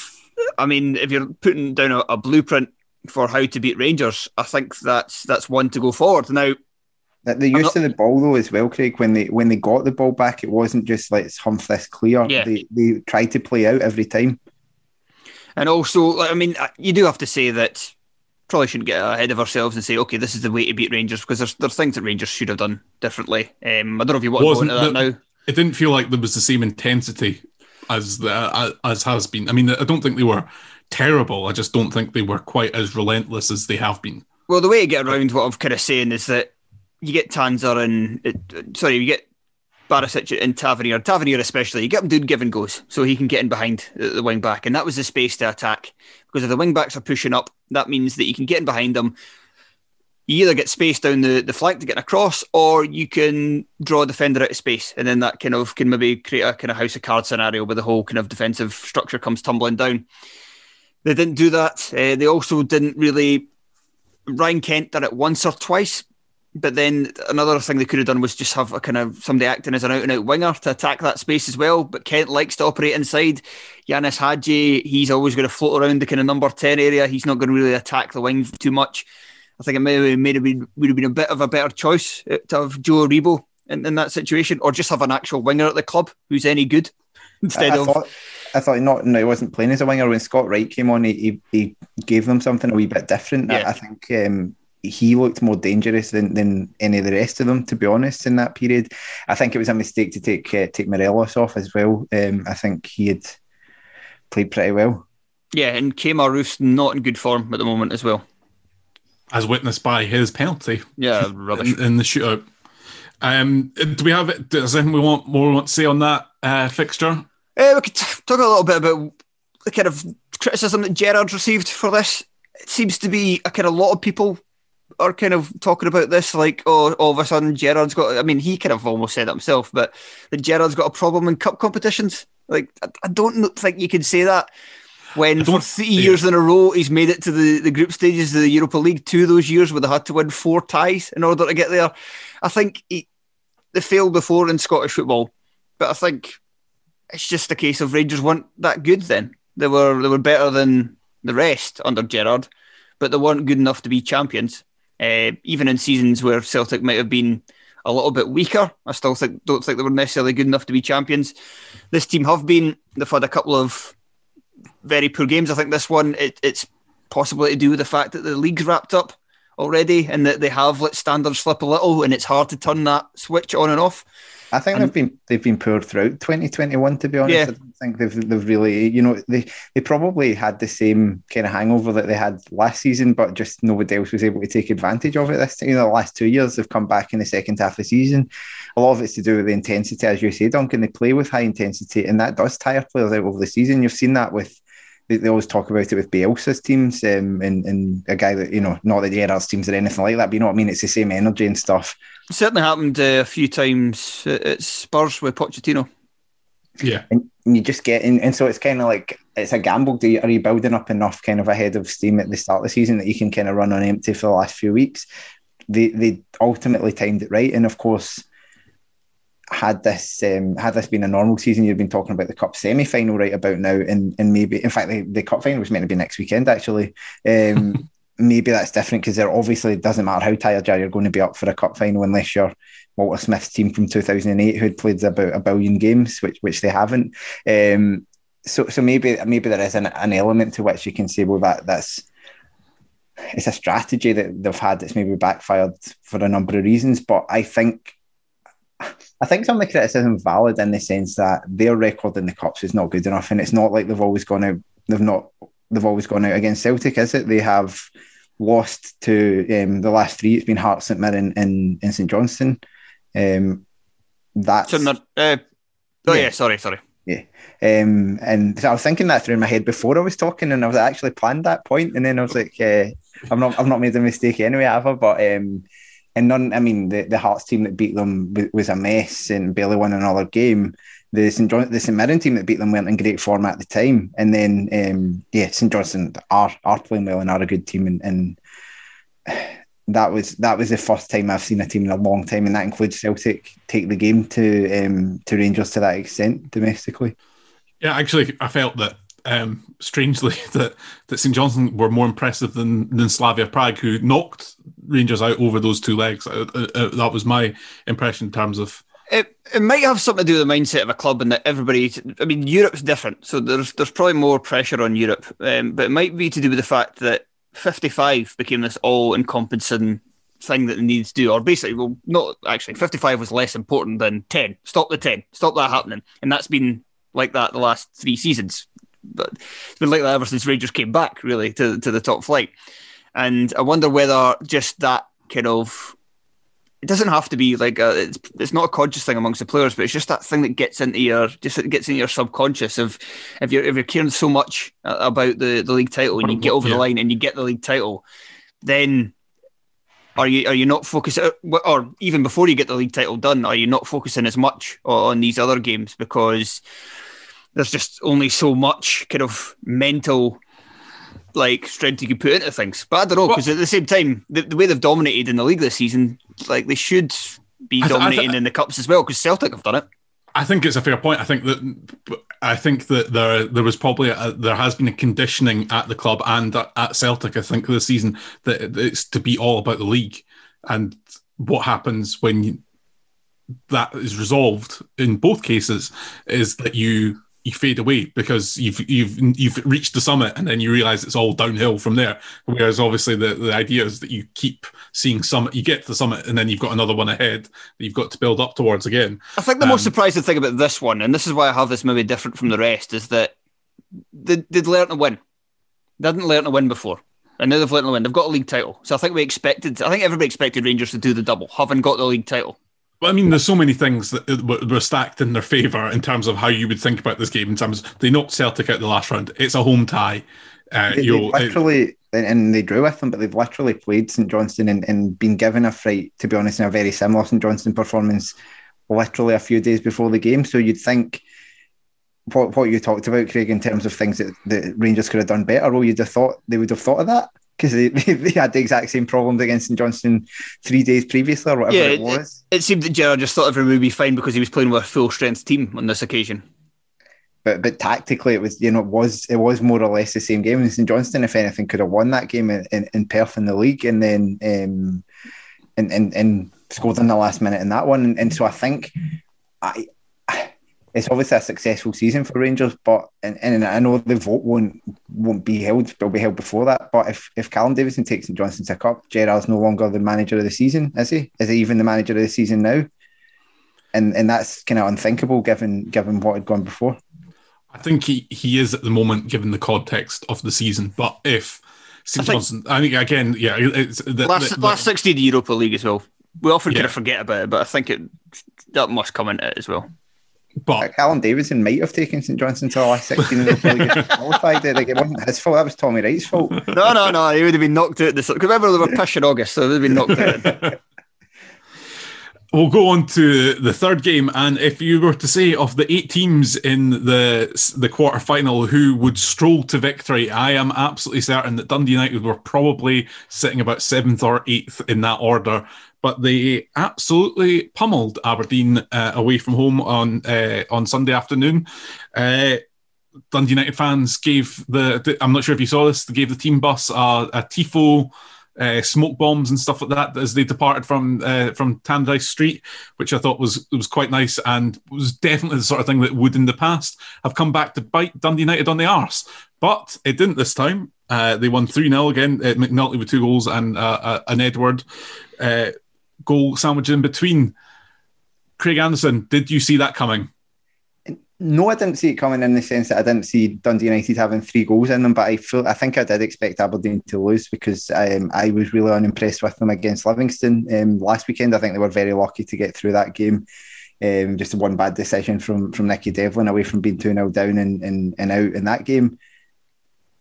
I mean, if you're putting down a, a blueprint for how to beat Rangers, I think that's that's one to go forward. Now, the use not, of the ball though as well, Craig. When they when they got the ball back, it wasn't just let's humph this clear. Yeah. They they tried to play out every time. And also, I mean, you do have to say that probably shouldn't get ahead of ourselves and say, okay, this is the way to beat Rangers because there's there's things that Rangers should have done differently. Um, I don't know if you want Wasn't to go into that the, now. It didn't feel like there was the same intensity as the as has been. I mean, I don't think they were terrible. I just don't think they were quite as relentless as they have been. Well, the way to get around what I'm kind of saying is that you get Tanser and uh, sorry, you get Barisic and Tavernier, Tavernier especially, you get him doing give and goes so he can get in behind the wing back. And that was the space to attack. Because if the wing backs are pushing up, that means that you can get in behind them. You either get space down the, the flank to get across, or you can draw a defender out of space. And then that kind of can maybe create a kind of house of cards scenario where the whole kind of defensive structure comes tumbling down. They didn't do that. Uh, they also didn't really. Ryan Kent did it once or twice, but then another thing they could have done was just have a kind of somebody acting as an out and out winger to attack that space as well. But Kent likes to operate inside. Ianis Hagi, he's always going to float around the kind of number 10 area. He's not going to really attack the wing too much. I think it may have, may have been, would have been a bit of a better choice uh, to have Joe Aribo in, in that situation or just have an actual winger at the club who's any good *laughs* instead I, I of. Thought, I thought not, no, he wasn't playing as a winger. When Scott Wright came on, he, he, he gave them something a wee bit different. Yeah. I, I think um, he looked more dangerous than, than any of the rest of them, to be honest, in that period. I think it was a mistake to take uh, take Morelos off as well. Um, I think he had played pretty well. Yeah, and Kemar Roofe's not in good form at the moment as well. As witnessed by his penalty. Yeah, rubbish. *laughs* in, in the shootout. Um, do we have Does anything we want more want to say on that uh, fixture? Uh, we could talk a little bit about the kind of criticism that Gerrard received for this. It seems to be a kind of lot of people are kind of talking about this, like, oh, all of a sudden Gerrard's got. I mean, he kind of almost said it himself, but that Gerrard's got a problem in cup competitions. Like, I, I don't think you can say that when for three years in a row he's made it to the, the group stages of the Europa League. Two of those years where they had to win four ties in order to get there. I think he, they failed before in Scottish football, but I think it's just a case of Rangers weren't that good then. They were they were better than the rest under Gerrard, but they weren't good enough to be champions. Uh, even in seasons where Celtic might have been a little bit weaker, I still think don't think they were necessarily good enough to be champions. This team have been. They've had a couple of very poor games. I think this one it, it's possibly to do with the fact that the league's wrapped up already and that they have let standards slip a little, and it's hard to turn that switch on and off. I think and, they've been they've been poor throughout 2021. To be honest, yeah. I think they've they've really you know they they probably had the same kind of hangover that they had last season, but just nobody else was able to take advantage of it. This time. you know the last two years they've come back in the second half of the season. A lot of it's to do with the intensity, as you say, Duncan. They play with high intensity, and that does tire players out over the season. You've seen that with they, they always talk about it with Bielsa's teams um, and, and a guy that, you know, not that Gerrard's teams or anything like that, but you know what I mean? It's the same energy and stuff. It certainly happened uh, a few times at Spurs with Pochettino. Yeah, and you just get in, and so it's kind of like it's a gamble. Do you, are you building up enough kind of ahead of steam at the start of the season that you can kind of run on empty for the last few weeks? They they ultimately timed it right, and of course had this um, had this been a normal season, you'd been talking about the cup semi final right about now, and and maybe in fact the, the cup final was meant to be next weekend actually. Um, *laughs* maybe that's different because there obviously doesn't matter how tired you are, you're going to be up for a cup final unless you're Walter Smith's team from 2008 who had played about a billion games, which which they haven't. Um, so so maybe maybe there is an, an element to which you can say, well, that that's it's a strategy that they've had that's maybe backfired for a number of reasons. But I think I think some of the criticism is valid in the sense that their record in the cups is not good enough, and it's not like they've always gone out. They've not. They've always gone out against Celtic, is it? They have lost to um, the last three. It's been Hearts, St Mirren, and, and St Johnstone. Um, that's so not, uh, oh yeah. yeah, sorry, sorry. Yeah, um, and so I was thinking that through my head before I was talking, and I was actually planned that point, and then I was like, uh, "I've not, I've not made a mistake anyway, have I?" But um, and none. I mean, the, the Hearts team that beat them was a mess and barely won another game. The St John, the St Mirren team that beat them weren't in great form at the time, and then um, yeah, St Johnstone are are playing well and are a good team, and, and that was that was the first time I've seen a team in a long time, and that includes Celtic take the game to um, to Rangers to that extent domestically. Yeah, actually, I felt that um, strangely *laughs* that that St Johnstone were more impressive than than Slavia Prague, who knocked Rangers out over those two legs. Uh, uh, uh, that was my impression in terms of. It, it might have something to do with the mindset of a club and that everybody. I mean, Europe's different, so there's there's probably more pressure on Europe, um, but it might be to do with the fact that 55 became this all-encompassing thing that they needed to do, or basically, well, not actually. 55 was less important than 10. Stop the 10. Stop that happening, and that's been like that the last three seasons but it's been like that ever since Rangers came back, really, to to the top flight. And I wonder whether just that kind of it doesn't have to be like a, it's it's not a conscious thing amongst the players, but it's just that thing that gets into your just it gets into your subconscious of if you're if you're caring so much about the the league title and you get over yeah. the line and you get the league title, then are you are you not focusing uh, or even before you get the league title done, are you not focusing as much on these other games because there's just only so much kind of mental like strength you can put into things. But I don't know because at the same time, the, the, way they've dominated in the league this season, like they should be th- dominating th- in the cups as well because Celtic have done it. I think it's a fair point. I think that I think that there there was probably a, there has been a conditioning at the club and at Celtic. I think this season that it's to be all about the league and what happens when you, that is resolved in both cases is that you you fade away because you've you've you've reached the summit and then you realize it's all downhill from there. Whereas obviously the, the idea is that you keep seeing summit, you get to the summit and then you've got another one ahead that you've got to build up towards again. I think the um, most surprising thing about this one, and this is why I have this maybe different from the rest, is that they, they'd learned to win. They hadn't learn to win before. And now they've learned to win. They've got a league title. So I think we expected, I think everybody expected Rangers to do the double, having got the league title. Well, I mean, there's so many things that were stacked in their favour in terms of how you would think about this game. In terms, of, they knocked Celtic out the last round. It's a home tie. Uh, they, literally, it, and they drew with them, but they've literally played St Johnstone and, and been given a fright. To be honest, in a very similar St Johnstone performance, literally a few days before the game. So you'd think what what you talked about, Craig, in terms of things that the Rangers could have done better. Well, you'd have thought they would have thought of that because *laughs* they, they, had the exact same problems against St Johnstone three days previously or whatever yeah, it was. It, it seemed that Gerrard just thought everyone would be fine because he was playing with a full strength team on this occasion. But but tactically, it was you know it was it was more or less the same game. And St Johnstone, if anything, could have won that game in, in, in Perth in the league, and then um, and, and and scored in the last minute in that one. And, and so I think I it's obviously a successful season for Rangers, but and, and I know the vote won't won't be held, will be held before that. But if if Callum Davidson takes St Johnstone to cup, Gerrard's no longer the manager of the season, is he? Is he even the manager of the season now? And and that's kind of unthinkable given given what had gone before. I think he, he is at the moment, given the context of the season. But if St Johnstone, I think again, yeah, it's the, last, the, last sixty the Europa League as well. We often yeah. kind of forget about it, but I think it that must come into it as well. But like Alan Davidson might have taken St Johnstone to the last 16 and *laughs* qualified it. Like it wasn't his fault, that was Tommy Wright's fault. No, no, no. He would have been knocked out. This because remember they were pushing August, so they would have been knocked out. *laughs* we'll go on to the third game, and if you were to say of the eight teams in the the quarter final who would stroll to victory, I am absolutely certain that Dundee United were probably sitting about seventh or eighth in that order. But they absolutely pummeled Aberdeen uh, away from home on uh, on Sunday afternoon. Uh, Dundee United fans gave the, the, I'm not sure if you saw this, they gave the team bus a, a tifo uh, smoke bombs and stuff like that as they departed from uh, from Tannadice Street, which I thought was was quite nice and was definitely the sort of thing that would in the past have come back to bite Dundee United on the arse. But it didn't this time. Uh, they won 3 0 again. McNulty with two goals and an Edwards goal sandwich in between. Craig Anderson, did you see that coming? No, I didn't see it coming in the sense that I didn't see Dundee United having three goals in them, but I feel I think I did expect Aberdeen to lose because um, I was really unimpressed with them against Livingston um, last weekend. I think they were very lucky to get through that game. Um, just one bad decision from from Nicky Devlin away from being 2 0 down and, and, and out in that game.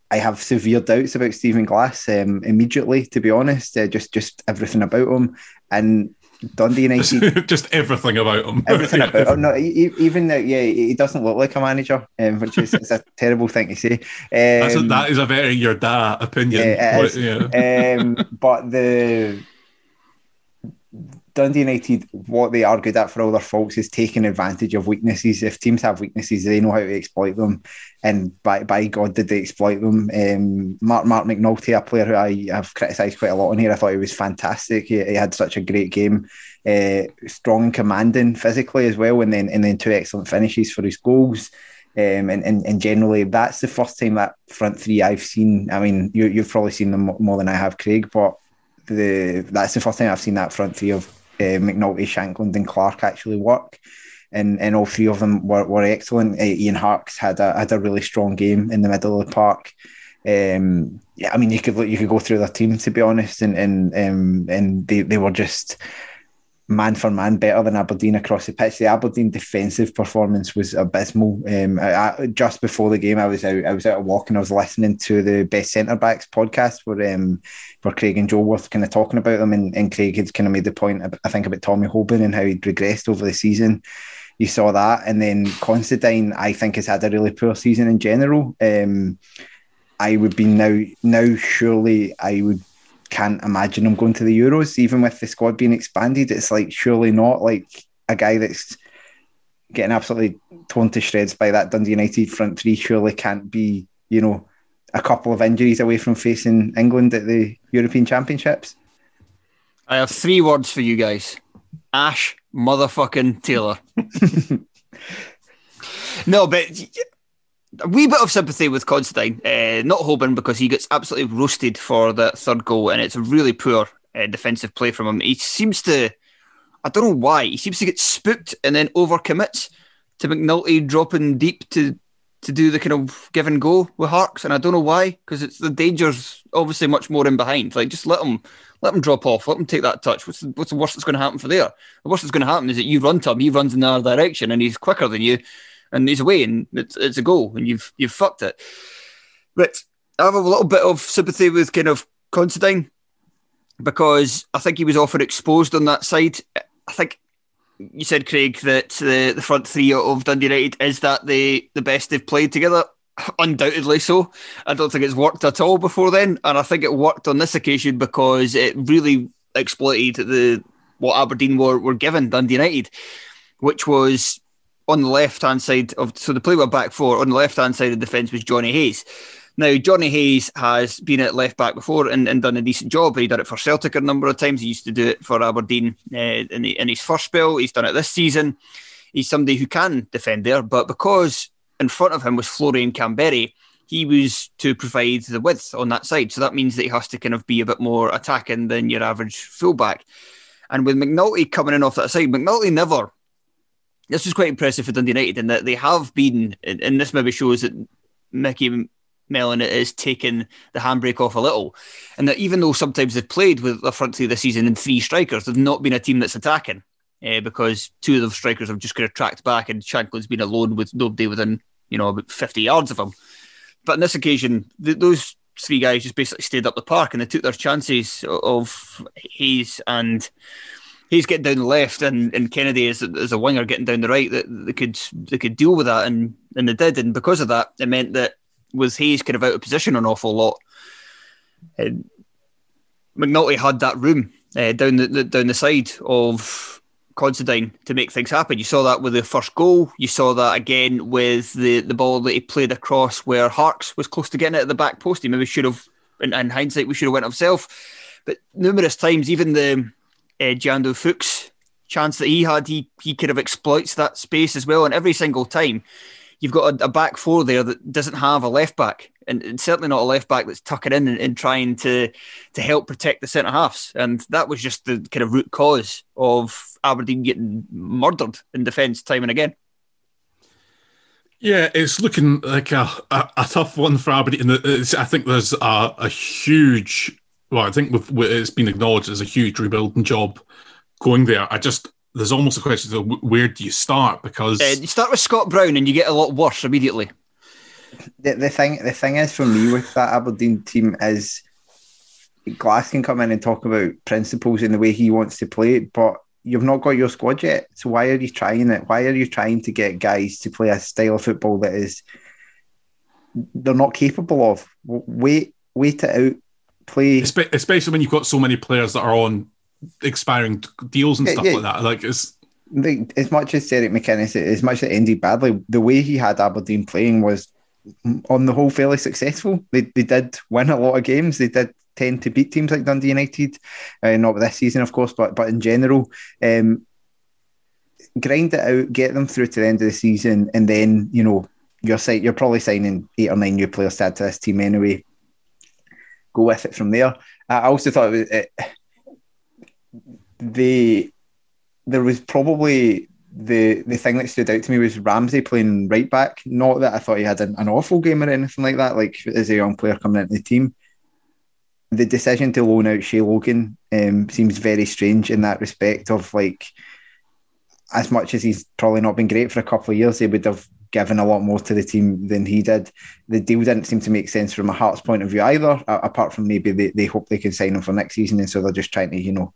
I have severe doubts about Stephen Glass um, immediately, to be honest. Uh, just just everything about him. And Dundee United. *laughs* just everything about him. Everything yeah. about him. No, *laughs* even that, yeah, he doesn't look like a manager, um, which is a terrible thing to say. Um, a, that is a very your dad opinion. Yeah, but, yeah. um, but the Dundee United, what they are good at for all their faults is taking advantage of weaknesses. If teams have weaknesses, they know how to exploit them. And by, by God, did they exploit them? Um, Mark, Marc McNulty, a player who I have criticised quite a lot on here, I thought he was fantastic. He, he had such a great game, uh, strong and commanding physically as well, and then and then two excellent finishes for his goals. Um, and, and, and generally, that's the first time that front three I've seen. I mean, you, you've probably seen them more than I have, Craig, but the that's the first time I've seen that front three of uh, McNulty, Shankland, and Clark actually work. And, and all three of them were, were excellent. Uh, Ian Harkes had a had a really strong game in the middle of the park. Um, yeah, I mean, you could you could go through their team to be honest, and and um, and they, they were just man for man better than Aberdeen across the pitch. The Aberdeen defensive performance was abysmal. Um, I, I, just before the game, I was out. I was out walking. I was listening to the best centre backs podcast where um, where Craig and Joe were kind of talking about them, and, and Craig had kind of made the point. I think about Tommy Hoban and how he'd regressed over the season. You saw that, and then Considine, I think, has had a really poor season in general. Um, I would be now now surely I would can't imagine him going to the Euros, even with the squad being expanded. It's like surely not like a guy that's getting absolutely torn to shreds by that Dundee United front three. Surely can't be, you know, a couple of injuries away from facing England at the European Championships. I have three words for you guys: Ash motherfucking Taylor. *laughs* no, but a wee bit of sympathy with Considine, uh, not Hoban because he gets absolutely roasted for the third goal, and it's a really poor uh, defensive play from him. He seems to, I don't know why, he seems to get spooked and then overcommits to McNulty dropping deep to to do the kind of give and go with Harkes, and I don't know why because it's the danger's obviously much more in behind. Like just let him let him drop off, let him take that touch. What's the, what's the worst that's going to happen for there? The worst that's going to happen is that you run to him, he runs in the other direction, and he's quicker than you and he's away, and it's, it's a goal, and you've you've fucked it. But I have a little bit of sympathy with kind of Considine because I think he was often exposed on that side. I think you said, Craig, that the, the front three of Dundee United is that the, the best they've played together. *laughs* Undoubtedly so. I don't think it's worked at all before then, and I think it worked on this occasion because it really exploited the what Aberdeen were, were given Dundee United, which was on the left hand side of so the play were back four on the left hand side of the defence was Johnny Hayes. Now Johnny Hayes has been at left back before and, and, done a decent job. He did it for Celtic a number of times. He used to do it for Aberdeen uh, in, the, in his first spell. He's done it this season. He's somebody who can defend there, but because in front of him was Florian Kamberi, he was to provide the width on that side. So that means that he has to kind of be a bit more attacking than your average fullback. And with McNulty coming in off that side, McNulty never this was quite impressive for Dundee United in that they have been, and this maybe shows that Micky Mellon is taking the handbrake off a little. And that even though sometimes they've played with the front three this season and three strikers, they've not been a team that's attacking uh, because two of the strikers have just kind of tracked back and Shankland's been alone with nobody within, you know, about 50 yards of him. But on this occasion, th- those three guys just basically stayed up the park and they took their chances of Hayes and Hayes getting down the left and, and Kennedy is as a winger getting down the right that they could they could deal with that and and they did and because of that it meant that with Hayes kind of out of position an awful lot. And McNulty had that room uh, down the, the, down the side of Considine to make things happen. You saw that with the first goal. You saw that again with the, the ball that he played across where Harkes was close to getting it at the back post. He maybe should have, in, in hindsight, we should have went himself. But numerous times, even the uh, Jeando Fuchs chance that he had, he he could have exploits that space as well. And every single time, you've got a, a, back four there that doesn't have a left back, and, and certainly not a left back that's tucking in and, and, trying to to help protect the centre halves. And that was just the kind of root cause of Aberdeen getting murdered in defence time and again. Yeah, it's looking like a, a, a tough one for Aberdeen. I think there's a, a huge, well, I think with, with, it's been acknowledged as a huge rebuilding job going there. I just there's almost a question of where do you start because uh, you start with Scott Brown and you get a lot worse immediately. The, the thing the thing is for me with that Aberdeen team is Glass can come in and talk about principles and the way he wants to play, but you've not got your squad yet. So why are you trying it? Why are you trying to get guys to play a style of football that is they're not capable of? Wait, wait it out. Play, especially when you've got so many players that are on expiring deals and yeah, stuff yeah. like that. Like it's like, as much as Derek McInnes, as much as it ended badly, the way he had Aberdeen playing was on the whole fairly successful. They they did win a lot of games. They did tend to beat teams like Dundee United, uh, not this season, of course, but but in general. Um, grind it out, get them through to the end of the season, and then you know you're you're probably signing eight or nine new players to add to this team anyway. Go with it from there. I also thought it was, it, the there was probably the the thing that stood out to me was Ramsay playing right back. Not that I thought he had an, an awful game or anything like that. Like as a young player coming into the team, the decision to loan out Shay Logan um, seems very strange in that respect. Of like, as much as he's probably not been great for a couple of years, they would have given a lot more to the team than he did. The deal didn't seem to make sense from a Hearts point of view either. Apart from maybe they, they hope they can sign him for next season, and so they're just trying to you know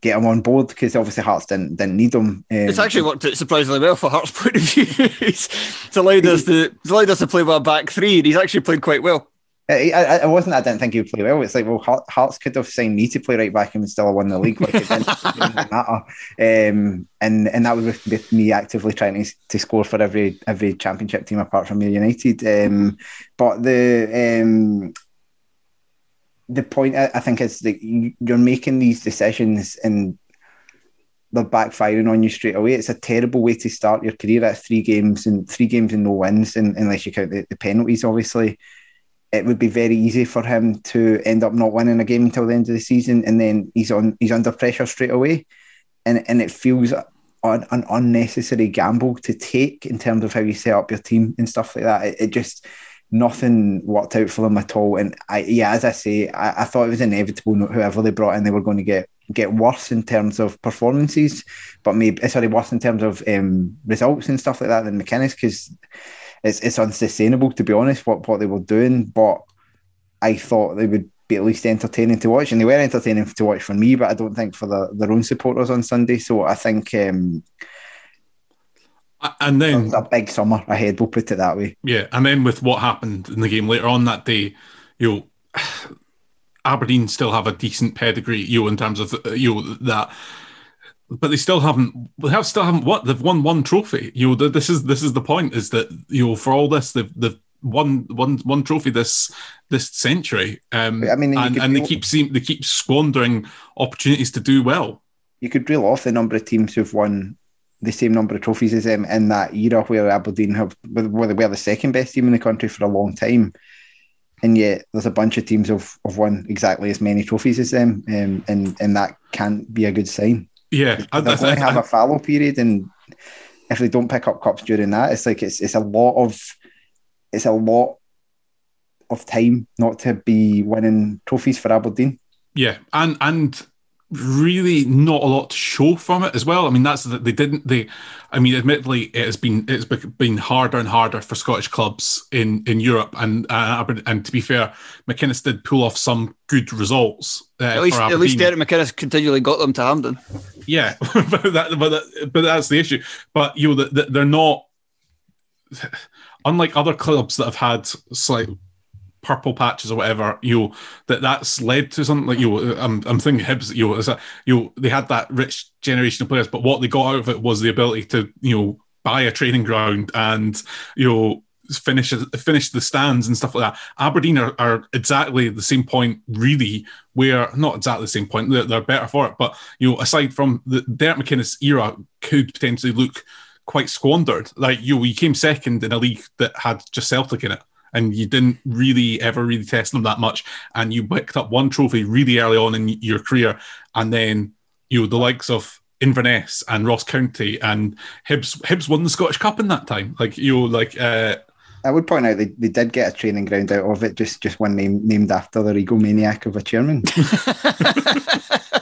get him on board because obviously Hearts didn't didn't need him. Um, it's actually worked out surprisingly well for Hearts' *laughs* point of view. it's, allowed us *laughs* to it's allowed us to play with a back three, and he's actually played quite well. I, I, I wasn't. I didn't think he would play well. It's like well, Hearts could have signed me to play right back and still have won the league. Like it didn't, *laughs* matter. Um, and and that was with, me actively trying to, to score for every every championship team apart from United. Um, but the um, the point I think is that you're making these decisions and they're backfiring on you straight away. It's a terrible way to start your career at three games and three games and no wins, and unless you count the, the penalties, obviously. It would be very easy for him to end up not winning a game until the end of the season, and then he's on he's under pressure straight away, and and it feels an, an unnecessary gamble to take in terms of how you set up your team and stuff like that. It, it just nothing worked out for them at all. And I, yeah, as I say, I, I thought it was inevitable. Whoever they brought in, they were going to get get worse in terms of performances, but maybe sorry, worse in terms of um, results and stuff like that than McInnes because it's it's unsustainable to be honest. What what they were doing, but I thought they would be at least entertaining to watch, and they were entertaining to watch for me, but I don't think for the, their own supporters on Sunday. So I think. Um, and then a big summer ahead. We'll put it that way. Yeah, and then with what happened in the game later on that day, you know, *sighs* Aberdeen still have a decent pedigree, you know, in terms of you know that, but they still haven't. They have still haven't what they've won one trophy. You know, this is this is the point is that you know for all this they've they've won one one trophy this this century. Um, I mean, and, and they keep seem they keep squandering opportunities to do well. You could reel off the number of teams who've won the same number of trophies as them in that era where Aberdeen have were they were the second best team in the country for a long time. And yet there's a bunch of teams who've, have won exactly as many trophies as them. Um, and, and that can't be a good sign. Yeah. They're I, going to have I, a fallow period and if they don't pick up cups during that, it's like it's it's a lot of it's a lot of time not to be winning trophies for Aberdeen. Yeah, and and really not a lot to show from it as well. I mean, that's that they didn't. They, I mean, admittedly, it has been it's been harder and harder for Scottish clubs in in Europe, and uh, and to be fair, McInnes did pull off some good results. Uh, at least, at least Derek McInnes continually got them to Hampden. Yeah, *laughs* but that, but that, but that's the issue. But you know, that they're not unlike other clubs that have had slight purple patches or whatever. You know, that that's led to something like you. Know, I'm I'm thinking Hibs. You know, a, you know, they had that rich generation of players, but what they got out of it was the ability to you know buy a training ground and you know finish finish the stands and stuff like that. Aberdeen are, are exactly the same point, really, where not exactly the same point. They're, they're better for it, but you know, aside from the Derek McInnes era, could potentially look quite squandered. Like you, you came second in a league that had just Celtic in it. And you didn't really ever really test them that much, and you picked up one trophy really early on in your career, and then you know the likes of Inverness and Ross County and Hibs. Hibs won the Scottish Cup in that time. Like you know, like uh, I would point out they, they did get a training ground out of it, just just one name named after the egomaniac of a chairman. *laughs* *laughs*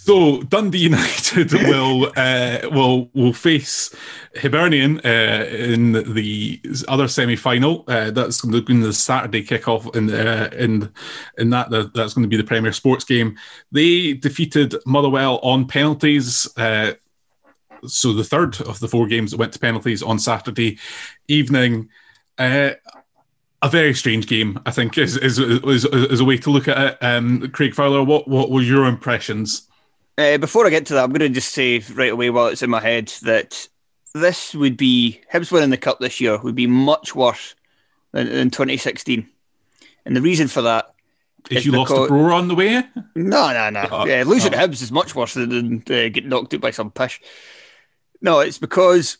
so Dundee United *laughs* will uh, will will face Hibernian uh, in the other semi final. Uh, that's going to be the Saturday kickoff in uh, in in that that's going to be the Premier Sports game. They defeated Motherwell on penalties. Uh, so the third of the four games that went to penalties on Saturday evening. Uh, a very strange game, I think, is is, is, is a way to look at it. Um, Craig Fowler, what what were your impressions? Uh, before I get to that, I'm going to just say right away while it's in my head that this would be Hibs winning the cup this year would be much worse than, than 2016, and the reason for that is you because... lost a bro on the way. No, no, no. Uh, yeah, losing uh, Hibs is much worse than, uh, getting knocked out by some pish. No, it's because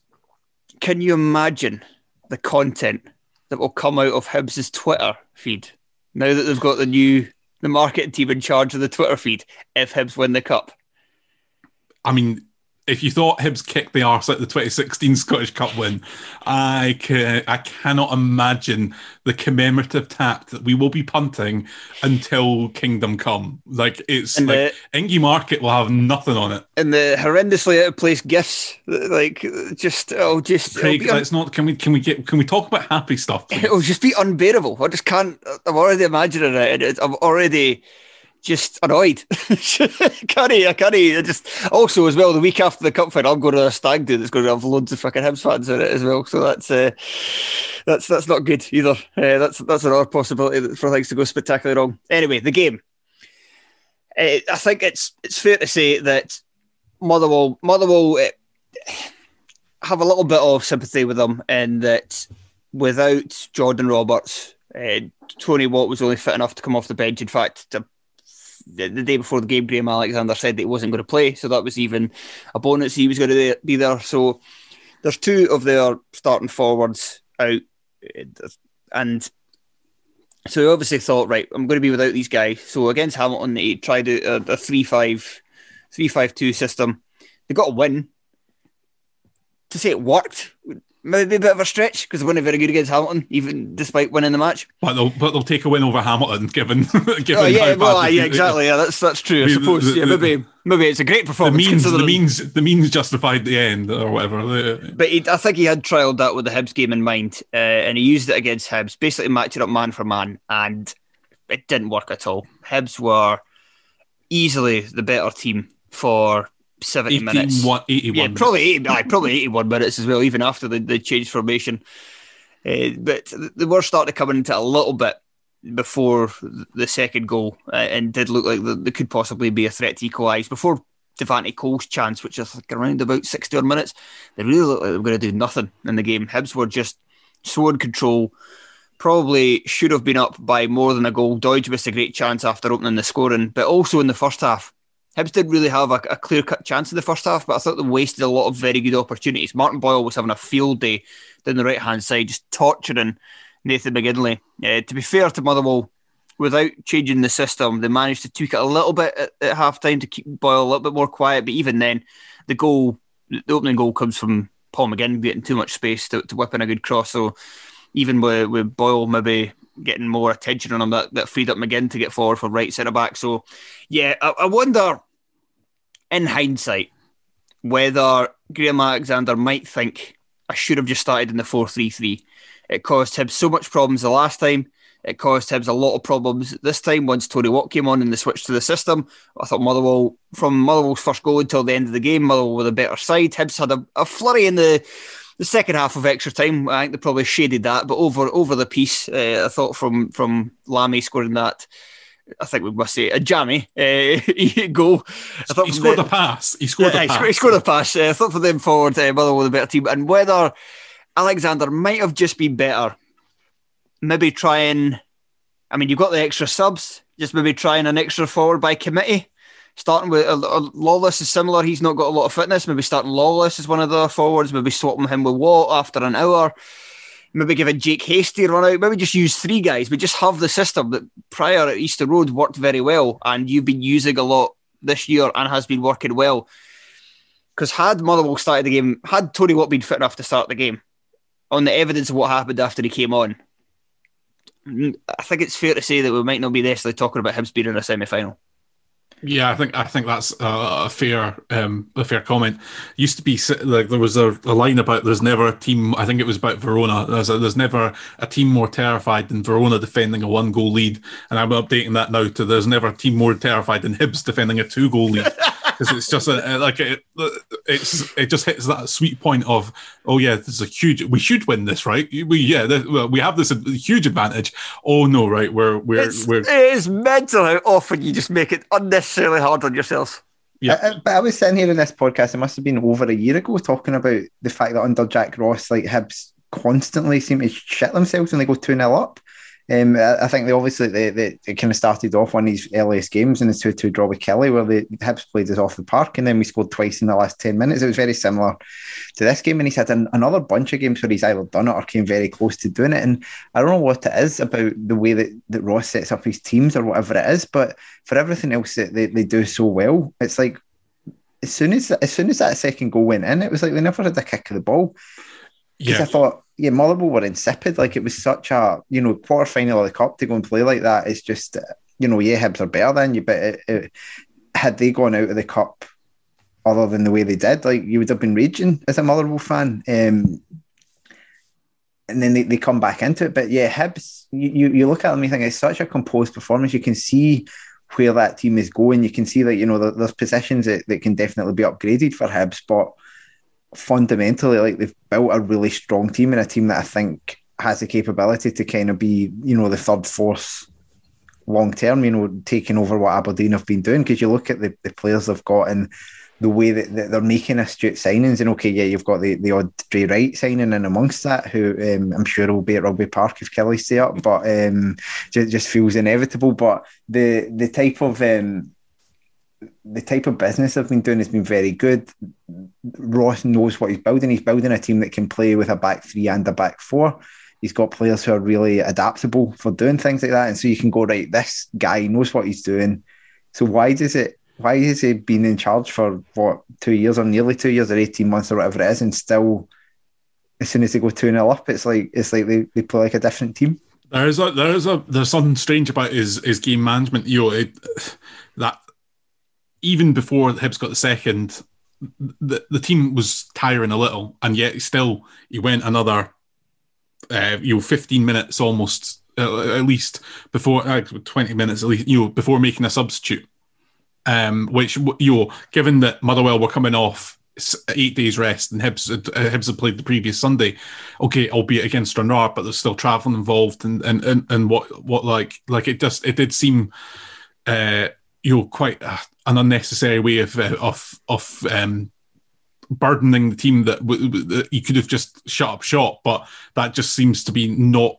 can you imagine the content that will come out of Hibs's Twitter feed now that they've got the new the marketing team in charge of the Twitter feed if Hibs win the cup? I mean, if you thought Hibs kicked the arse at the 2016 Scottish Cup win, I can, I cannot imagine the commemorative tap that we will be punting until Kingdom Come. Like it's and like the, Ingy Market will have nothing on it, and the horrendously out of place gifts, like just oh, just Craig. let's not. Can we can we get can we talk about happy stuff? Please? It'll just be unbearable. I just can't. I'm already imagining it. I'm already just annoyed. *laughs* can't he? I can't I just also as well the week after the cup final I'm going to a stag do that's going to have loads of fucking Hibs fans in it as well. So that's uh, that's that's not good either. Uh, that's that's another possibility for things to go spectacularly wrong. Anyway, the game. Uh, I think it's it's fair to say that Motherwell Motherwell uh, have a little bit of sympathy with them in that without Jordan Roberts. Uh, Tony Watt was only fit enough to come off the bench. In fact, to the, the, day before the game, Graham Alexander said that he wasn't going to play, so that was even a bonus. He was going to be there. So there's two of their starting forwards out, and so he obviously thought, right, I'm going to be without these guys. So against Hamilton, he tried a, a 3-5, 3-5-2 system. They got a win. To say it worked maybe a bit of a stretch because they weren't very good against Hamilton, even despite winning the match. But they'll but they'll take a win over Hamilton, given. *laughs* given oh yeah, well, yeah, exactly. Yeah, that's that's true. I suppose. The, the, yeah, maybe maybe it's a great performance. The means, the means, the means justified the end, or whatever. But he, I think he had trialled that with the Hibs game in mind, uh, and he used it against Hibs, basically matching up man for man, and it didn't work at all. Hibs were easily the better team for 70 18, minutes. What, 81 yeah, minutes. probably 80, probably 81 minutes as well, even after the, the change formation. Uh, but they were starting to come into a little bit before the second goal uh, and did look like they could possibly be a threat to equalise. Before Devante Cole's chance, which is like around about 60 odd minutes, they really looked like they were going to do nothing in the game. Hibs were just so in control. Probably should have been up by more than a goal. Doig missed a great chance after opening the scoring, but also in the first half, Hibs didn't really have a, a clear cut chance in the first half, but I thought they wasted a lot of very good opportunities. Martin Boyle was having a field day down the right hand side, just torturing Nathan McGinley. Uh, to be fair to Motherwell, without changing the system, they managed to tweak it a little bit at, at half time to keep Boyle a little bit more quiet. But even then, the goal, the opening goal comes from Paul McGinn getting too much space to, to whip in a good cross. So even with, with Boyle maybe getting more attention on him, that, that freed up McGinn to get forward for right centre back. So yeah, I, I wonder in hindsight, whether Graham Alexander might think I should have just started in the 4 3 3. It caused him so much problems the last time. It caused Hibs a lot of problems. This time, once Tony Watt came on and they switched to the system, I thought Motherwell, from Motherwell's first goal until the end of the game, Motherwell were the better side. Hibs had a, a flurry in the the second half of extra time. I think they probably shaded that, but over over the piece, uh, I thought from from Lamie scoring that I think we must say a jammy *laughs* uh, goal. I thought he scored the, a pass. He scored uh, a pass. He scored a pass. Uh, I thought for them forward, uh, Motherwell the better team, and whether Alexander might have just been better. Maybe trying. I mean, you've got the extra subs. Just maybe trying an extra forward by committee. Starting with uh, Lawless is similar. He's not got a lot of fitness. Maybe starting Lawless as one of the forwards. Maybe swapping him with Watt after an hour maybe give a Jake Hastie run out, maybe just use three guys, but just have the system that prior at Easter Road worked very well and you've been using a lot this year and has been working well. Because had Motherwell started the game, had Tony Watt been fit enough to start the game, on the evidence of what happened after he came on, I think it's fair to say that we might not be necessarily talking about him being in a semi final. Yeah, I think I think that's a, fair um, a fair comment. Used to be like there was a, a, line about there's never a team. I think it was about Verona. There's a, there's never a team more terrified than Verona defending a one goal lead, and I'm updating that now to there's never a team more terrified than Hibs defending a two goal lead. *laughs* because it's just a, like it, it's it just hits that sweet point of oh yeah, this is a huge. We should win this, right? We yeah, this, we have this huge advantage. Oh no, right? We're we're it's, we're. It is mental how often you just make it unnecessarily hard on yourselves. Yeah, I, but I was sitting here in this podcast. It must have been over a year ago, talking about the fact that under Jack Ross, like Hibs constantly seem to shit themselves when they go two 0 up. Um, I think they obviously they, they, they, kind of started off one of these earliest games in the two two draw with Killie, where the Hibs played us off the park, and then we scored twice in the last ten minutes. It was very similar to this game, and he's had an, another bunch of games where he's either done it or came very close to doing it. And I don't know what it is about the way that, that Ross sets up his teams or whatever it is, but for everything else that they, they do so well, it's like as soon as as soon as that second goal went in, it was like they never had a kick of the ball. Because yeah. I thought yeah, Motherwell were insipid. Like it was such a you know quarter final of the cup to go and play like that. It's just you know yeah Hibs are better than you, but it, it, had they gone out of the cup other than the way they did, like you would have been raging as a Motherwell fan. Um, and then they, they come back into it. But yeah, Hibs, you, you look at them, you think it's such a composed performance. You can see where that team is going. You can see that, you know, there's positions that, that can definitely be upgraded for Hibs, but fundamentally, like they've built a really strong team and a team that I think has the capability to kind of be, you know, the third force long term, you know, taking over what Aberdeen have been doing. Because you look at the, the players they've got and the way that, that they're making astute signings, and okay, yeah, you've got the, the odd Drey Wright signing in amongst that, who um, I'm sure will be at Rugby Park if Killie stay up, but um, just, just feels inevitable. But the the type of um, the type of business I've been doing has been very good. Ross knows what he's building. He's building a team that can play with a back three and a back four. He's got players who are really adaptable for doing things like that. And so you can go, right, this guy knows what he's doing. So why does it why has he been in charge for what two years or nearly two years or 18 months or whatever it is and still as soon as they go 2 0 up, it's like it's like they, they play like a different team. There is a there is a there's something strange about his his game management. You know, it, that even before Hibs got the second, the, the team was tiring a little, and yet still he went another, uh, you know, fifteen minutes almost uh, at least before uh, twenty minutes at least, you know, before making a substitute. Um, which you know, given that Motherwell were coming off eight days rest and Hibs uh, Hibs had played the previous Sunday, okay, albeit against Stranraer, but there's still travelling involved and and and, and what what like like it just it did seem. Uh, you know, quite uh, an unnecessary way of uh, of of um, burdening the team that, w- w- he could have just shut up shop, but that just seems to be not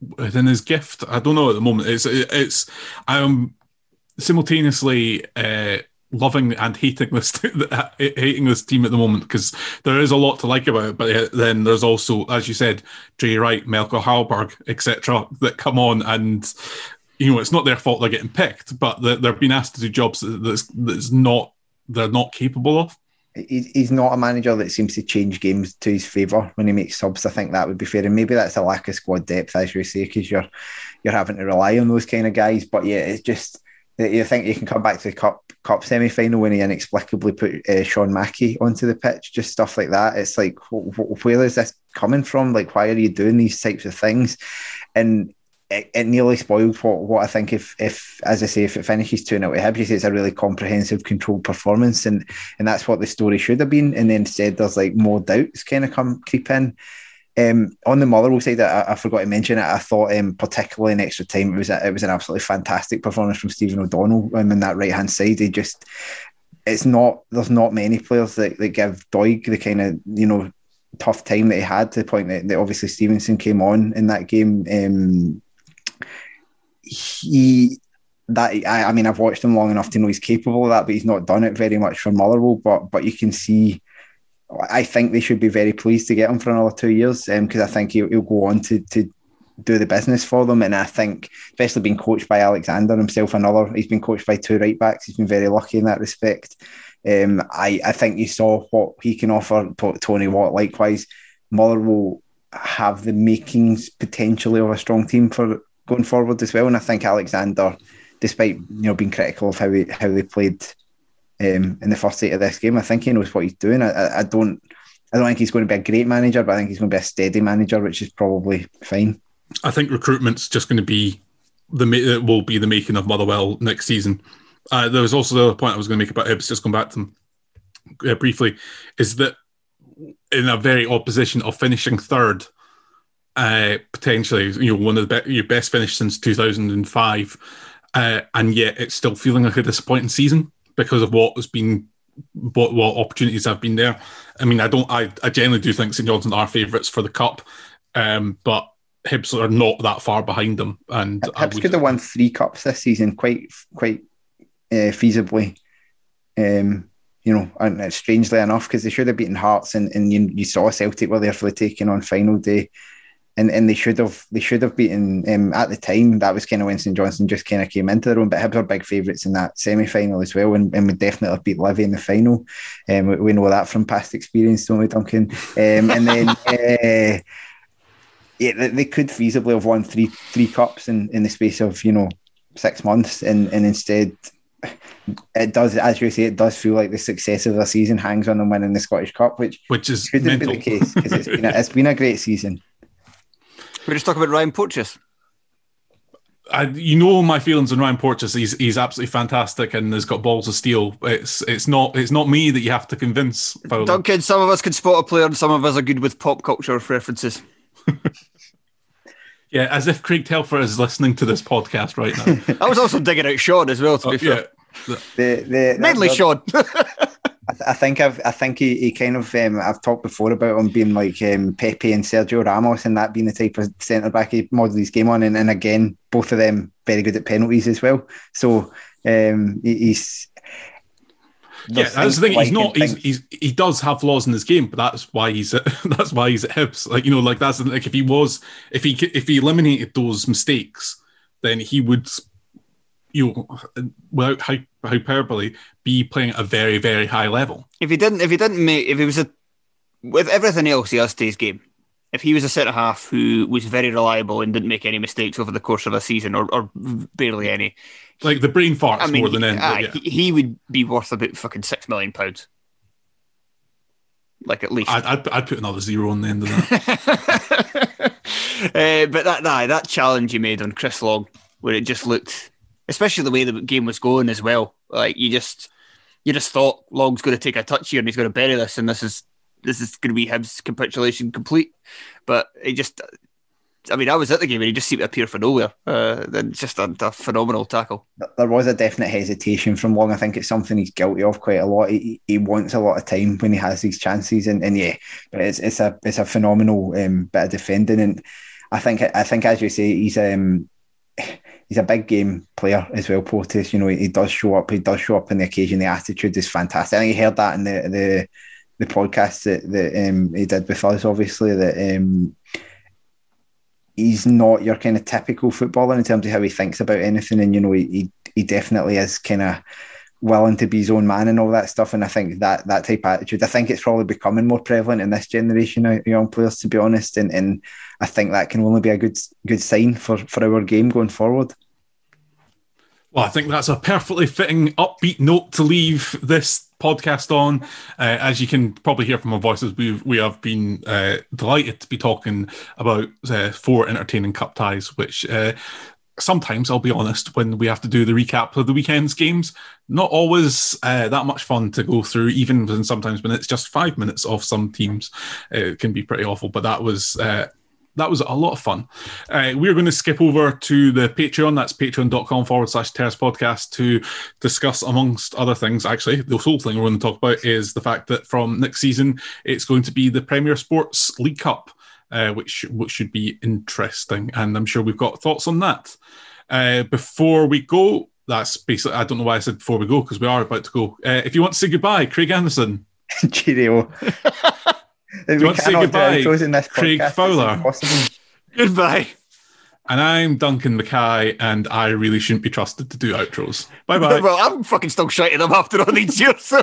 within his gift. I don't know at the moment. It's it's I'm simultaneously uh, loving and hating this *laughs* hating this team at the moment because there is a lot to like about it. But then there's also, as you said, Drey Wright, Melker Hallberg, etc., that come on and you know, it's not their fault they're getting picked, but they're, they're being asked to do jobs that's that's not they're not capable of. He's not a manager that seems to change games to his favour when he makes subs. I think that would be fair, and maybe that's a lack of squad depth, as you say, because you're you're having to rely on those kind of guys. But yeah, it's just that you think you can come back to the cup cup semi final when he inexplicably put uh, Sean Mackie onto the pitch, just stuff like that. It's like, wh- where is this coming from? Like, why are you doing these types of things? And it, it, nearly spoiled what, what I think if if as I say if it finishes two 0 to Hibs, it's a really comprehensive, controlled performance, and and that's what the story should have been. And then instead, there's like more doubts kind of come creep in. Um, on the Motherwell side, I, I, forgot to mention it. I thought, um, particularly in extra time, it was a, it was an absolutely fantastic performance from Stephen O'Donnell um, in that right hand side. He just, it's not there's not many players that, that give Doig the kind of you know tough time that he had to the point that, that obviously Stevenson came on in that game. Um, he that I, I mean I've watched him long enough to know he's capable of that, but he's not done it very much for Motherwell. But but you can see, I think they should be very pleased to get him for another two years because um, I think he'll, he'll, go on to to do the business for them. And I think, especially being coached by Alexander himself, another he's been coached by two right backs. He's been very lucky in that respect. Um, I I think you saw what he can offer. Tony Watt likewise. Motherwell have the makings potentially of a strong team for going forward as well. And I think Alexander, despite you know being critical of how he, how they played um, in the first eight of this game, I think he knows what he's doing. I, I don't I don't think he's going to be a great manager, but I think he's going to be a steady manager, which is probably fine. I think recruitment's just going to be the will be the making of Motherwell next season. Uh, there was also the other point I was going to make about Hibs, just going back to them uh, briefly, is that in a very opposition of finishing third uh, potentially you know one of the be- your best finish since 2005, uh, and yet it's still feeling like a disappointing season because of what has been what what opportunities have been there. I mean, I don't. I, I generally do think St Johnstone are favourites for the cup, um, but Hibs are not that far behind them. And Hibs would... could have won three cups this season, quite quite uh, feasibly. Um, you know, and strangely enough, because they should have beaten Hearts, and, and you, you saw Celtic were there for the taking on final day and and they should have they should have beaten um, at the time. That was kind of when St Johnstone just kind of came into their own. But Hibs are big favourites in that semi final as well, and, and we definitely beat Livy in the final. Um, we, we, know that from past experience, don't we, Duncan? Um, and then. *laughs* uh, yeah, they could feasibly have won three three cups in, in the space of you know six months, and and instead it does, as you say, it does feel like the success of the season hangs on them winning the Scottish Cup, which which is shouldn't mental. be the case because it's been a, *laughs* it's been a great season. We just talk about Ryan Porteous. I, you know my feelings on Ryan Porteous. He's he's absolutely fantastic and has got balls of steel. It's it's not it's not me that you have to convince. Duncan, some of us can spot a player, and some of us are good with pop culture references. *laughs* yeah, as if Craig Telfer is listening to this podcast right now. *laughs* I was also digging out Sean as well. To be uh, fair, yeah. the, the, mainly Sean. *laughs* I, th- I, think I've I think he, he kind of um, I've talked before about him being like um, Pepe and Sergio Ramos and that being the type of centre back he modelled his game on and, and again both of them very good at penalties as well so um, he, he's yeah, that's the thing. Like he's not. He's, he's, he does have flaws in his game, but that's why he's at, *laughs* that's why he's at Hibs. Like you know, like that's like if he was if he if he eliminated those mistakes, then he would you know, without hyperbole, be playing at a very, very high level. If he didn't, if he didn't make, if he was a, with everything else he has to his game, if he was a centre half who was very reliable and didn't make any mistakes over the course of a season or, or barely any, like the brain farts I mean, more than anything. Uh, yeah. he, he, would be worth about fucking six million pounds. Like at least, I'd, I'd, I'd, put another zero on the end of that. *laughs* uh, but that nah, that challenge you made on Chris Long, where it just looked especially the way the game was going as well. Like you just you just thought Long's going to take a touch here and he's going to bury this, and this is this is going to be his capitulation complete. But he just, I mean, I was at the game and he just seemed to appear for nowhere. Uh, then just a, a, phenomenal tackle. There was a definite hesitation from Long. I think it's something he's guilty of quite a lot. He, he wants a lot of time when he has these chances, and, and yeah, but it's it's a it's a phenomenal um, bit of defending, and I think I think as you say, he's um he's a big game player as well, Porteous. You know, he, he, does show up. He does show up in the occasion. The attitude is fantastic. I think he heard that in the the, the podcast that, that um, he did with us, obviously, that um, he's not your kind of typical footballer in terms of how he thinks about anything. And, you know, he, he definitely is kind of willing to be his own man and all that stuff. And I think that that type of attitude, I think it's probably becoming more prevalent in this generation of young players, to be honest. And, and I think that can only be a good good sign for, for our game going forward. Well, I think that's a perfectly fitting upbeat note to leave this podcast on. Uh, as you can probably hear from our voices, we we have been uh, delighted to be talking about uh, four entertaining cup ties, which. Uh, sometimes I'll be honest, when we have to do the recap of the weekend's games, not always uh, that much fun to go through. Even when sometimes when it's just five minutes of some teams, it can be pretty awful. But that was uh, that was a lot of fun. Uh, we're going to skip over to the Patreon. That's patreon.com forward slash Terrace podcast to discuss, amongst other things. Actually, the whole thing we're going to talk about is the fact that from next season, it's going to be the Premier Sports League Cup, uh, which, which should be interesting. And I'm sure we've got thoughts on that. Uh, before we go, that's basically, I don't know why I said before we go, because we are about to go. Uh, if you want to say goodbye, Craig Anderson. *laughs* Cheerio. *laughs* Do you want to say goodbye, Craig Fowler? *laughs* Goodbye. And I'm Duncan Mackay, and I really shouldn't be trusted to do outros. Bye bye. well, I'm fucking still shouting them after all these years, so.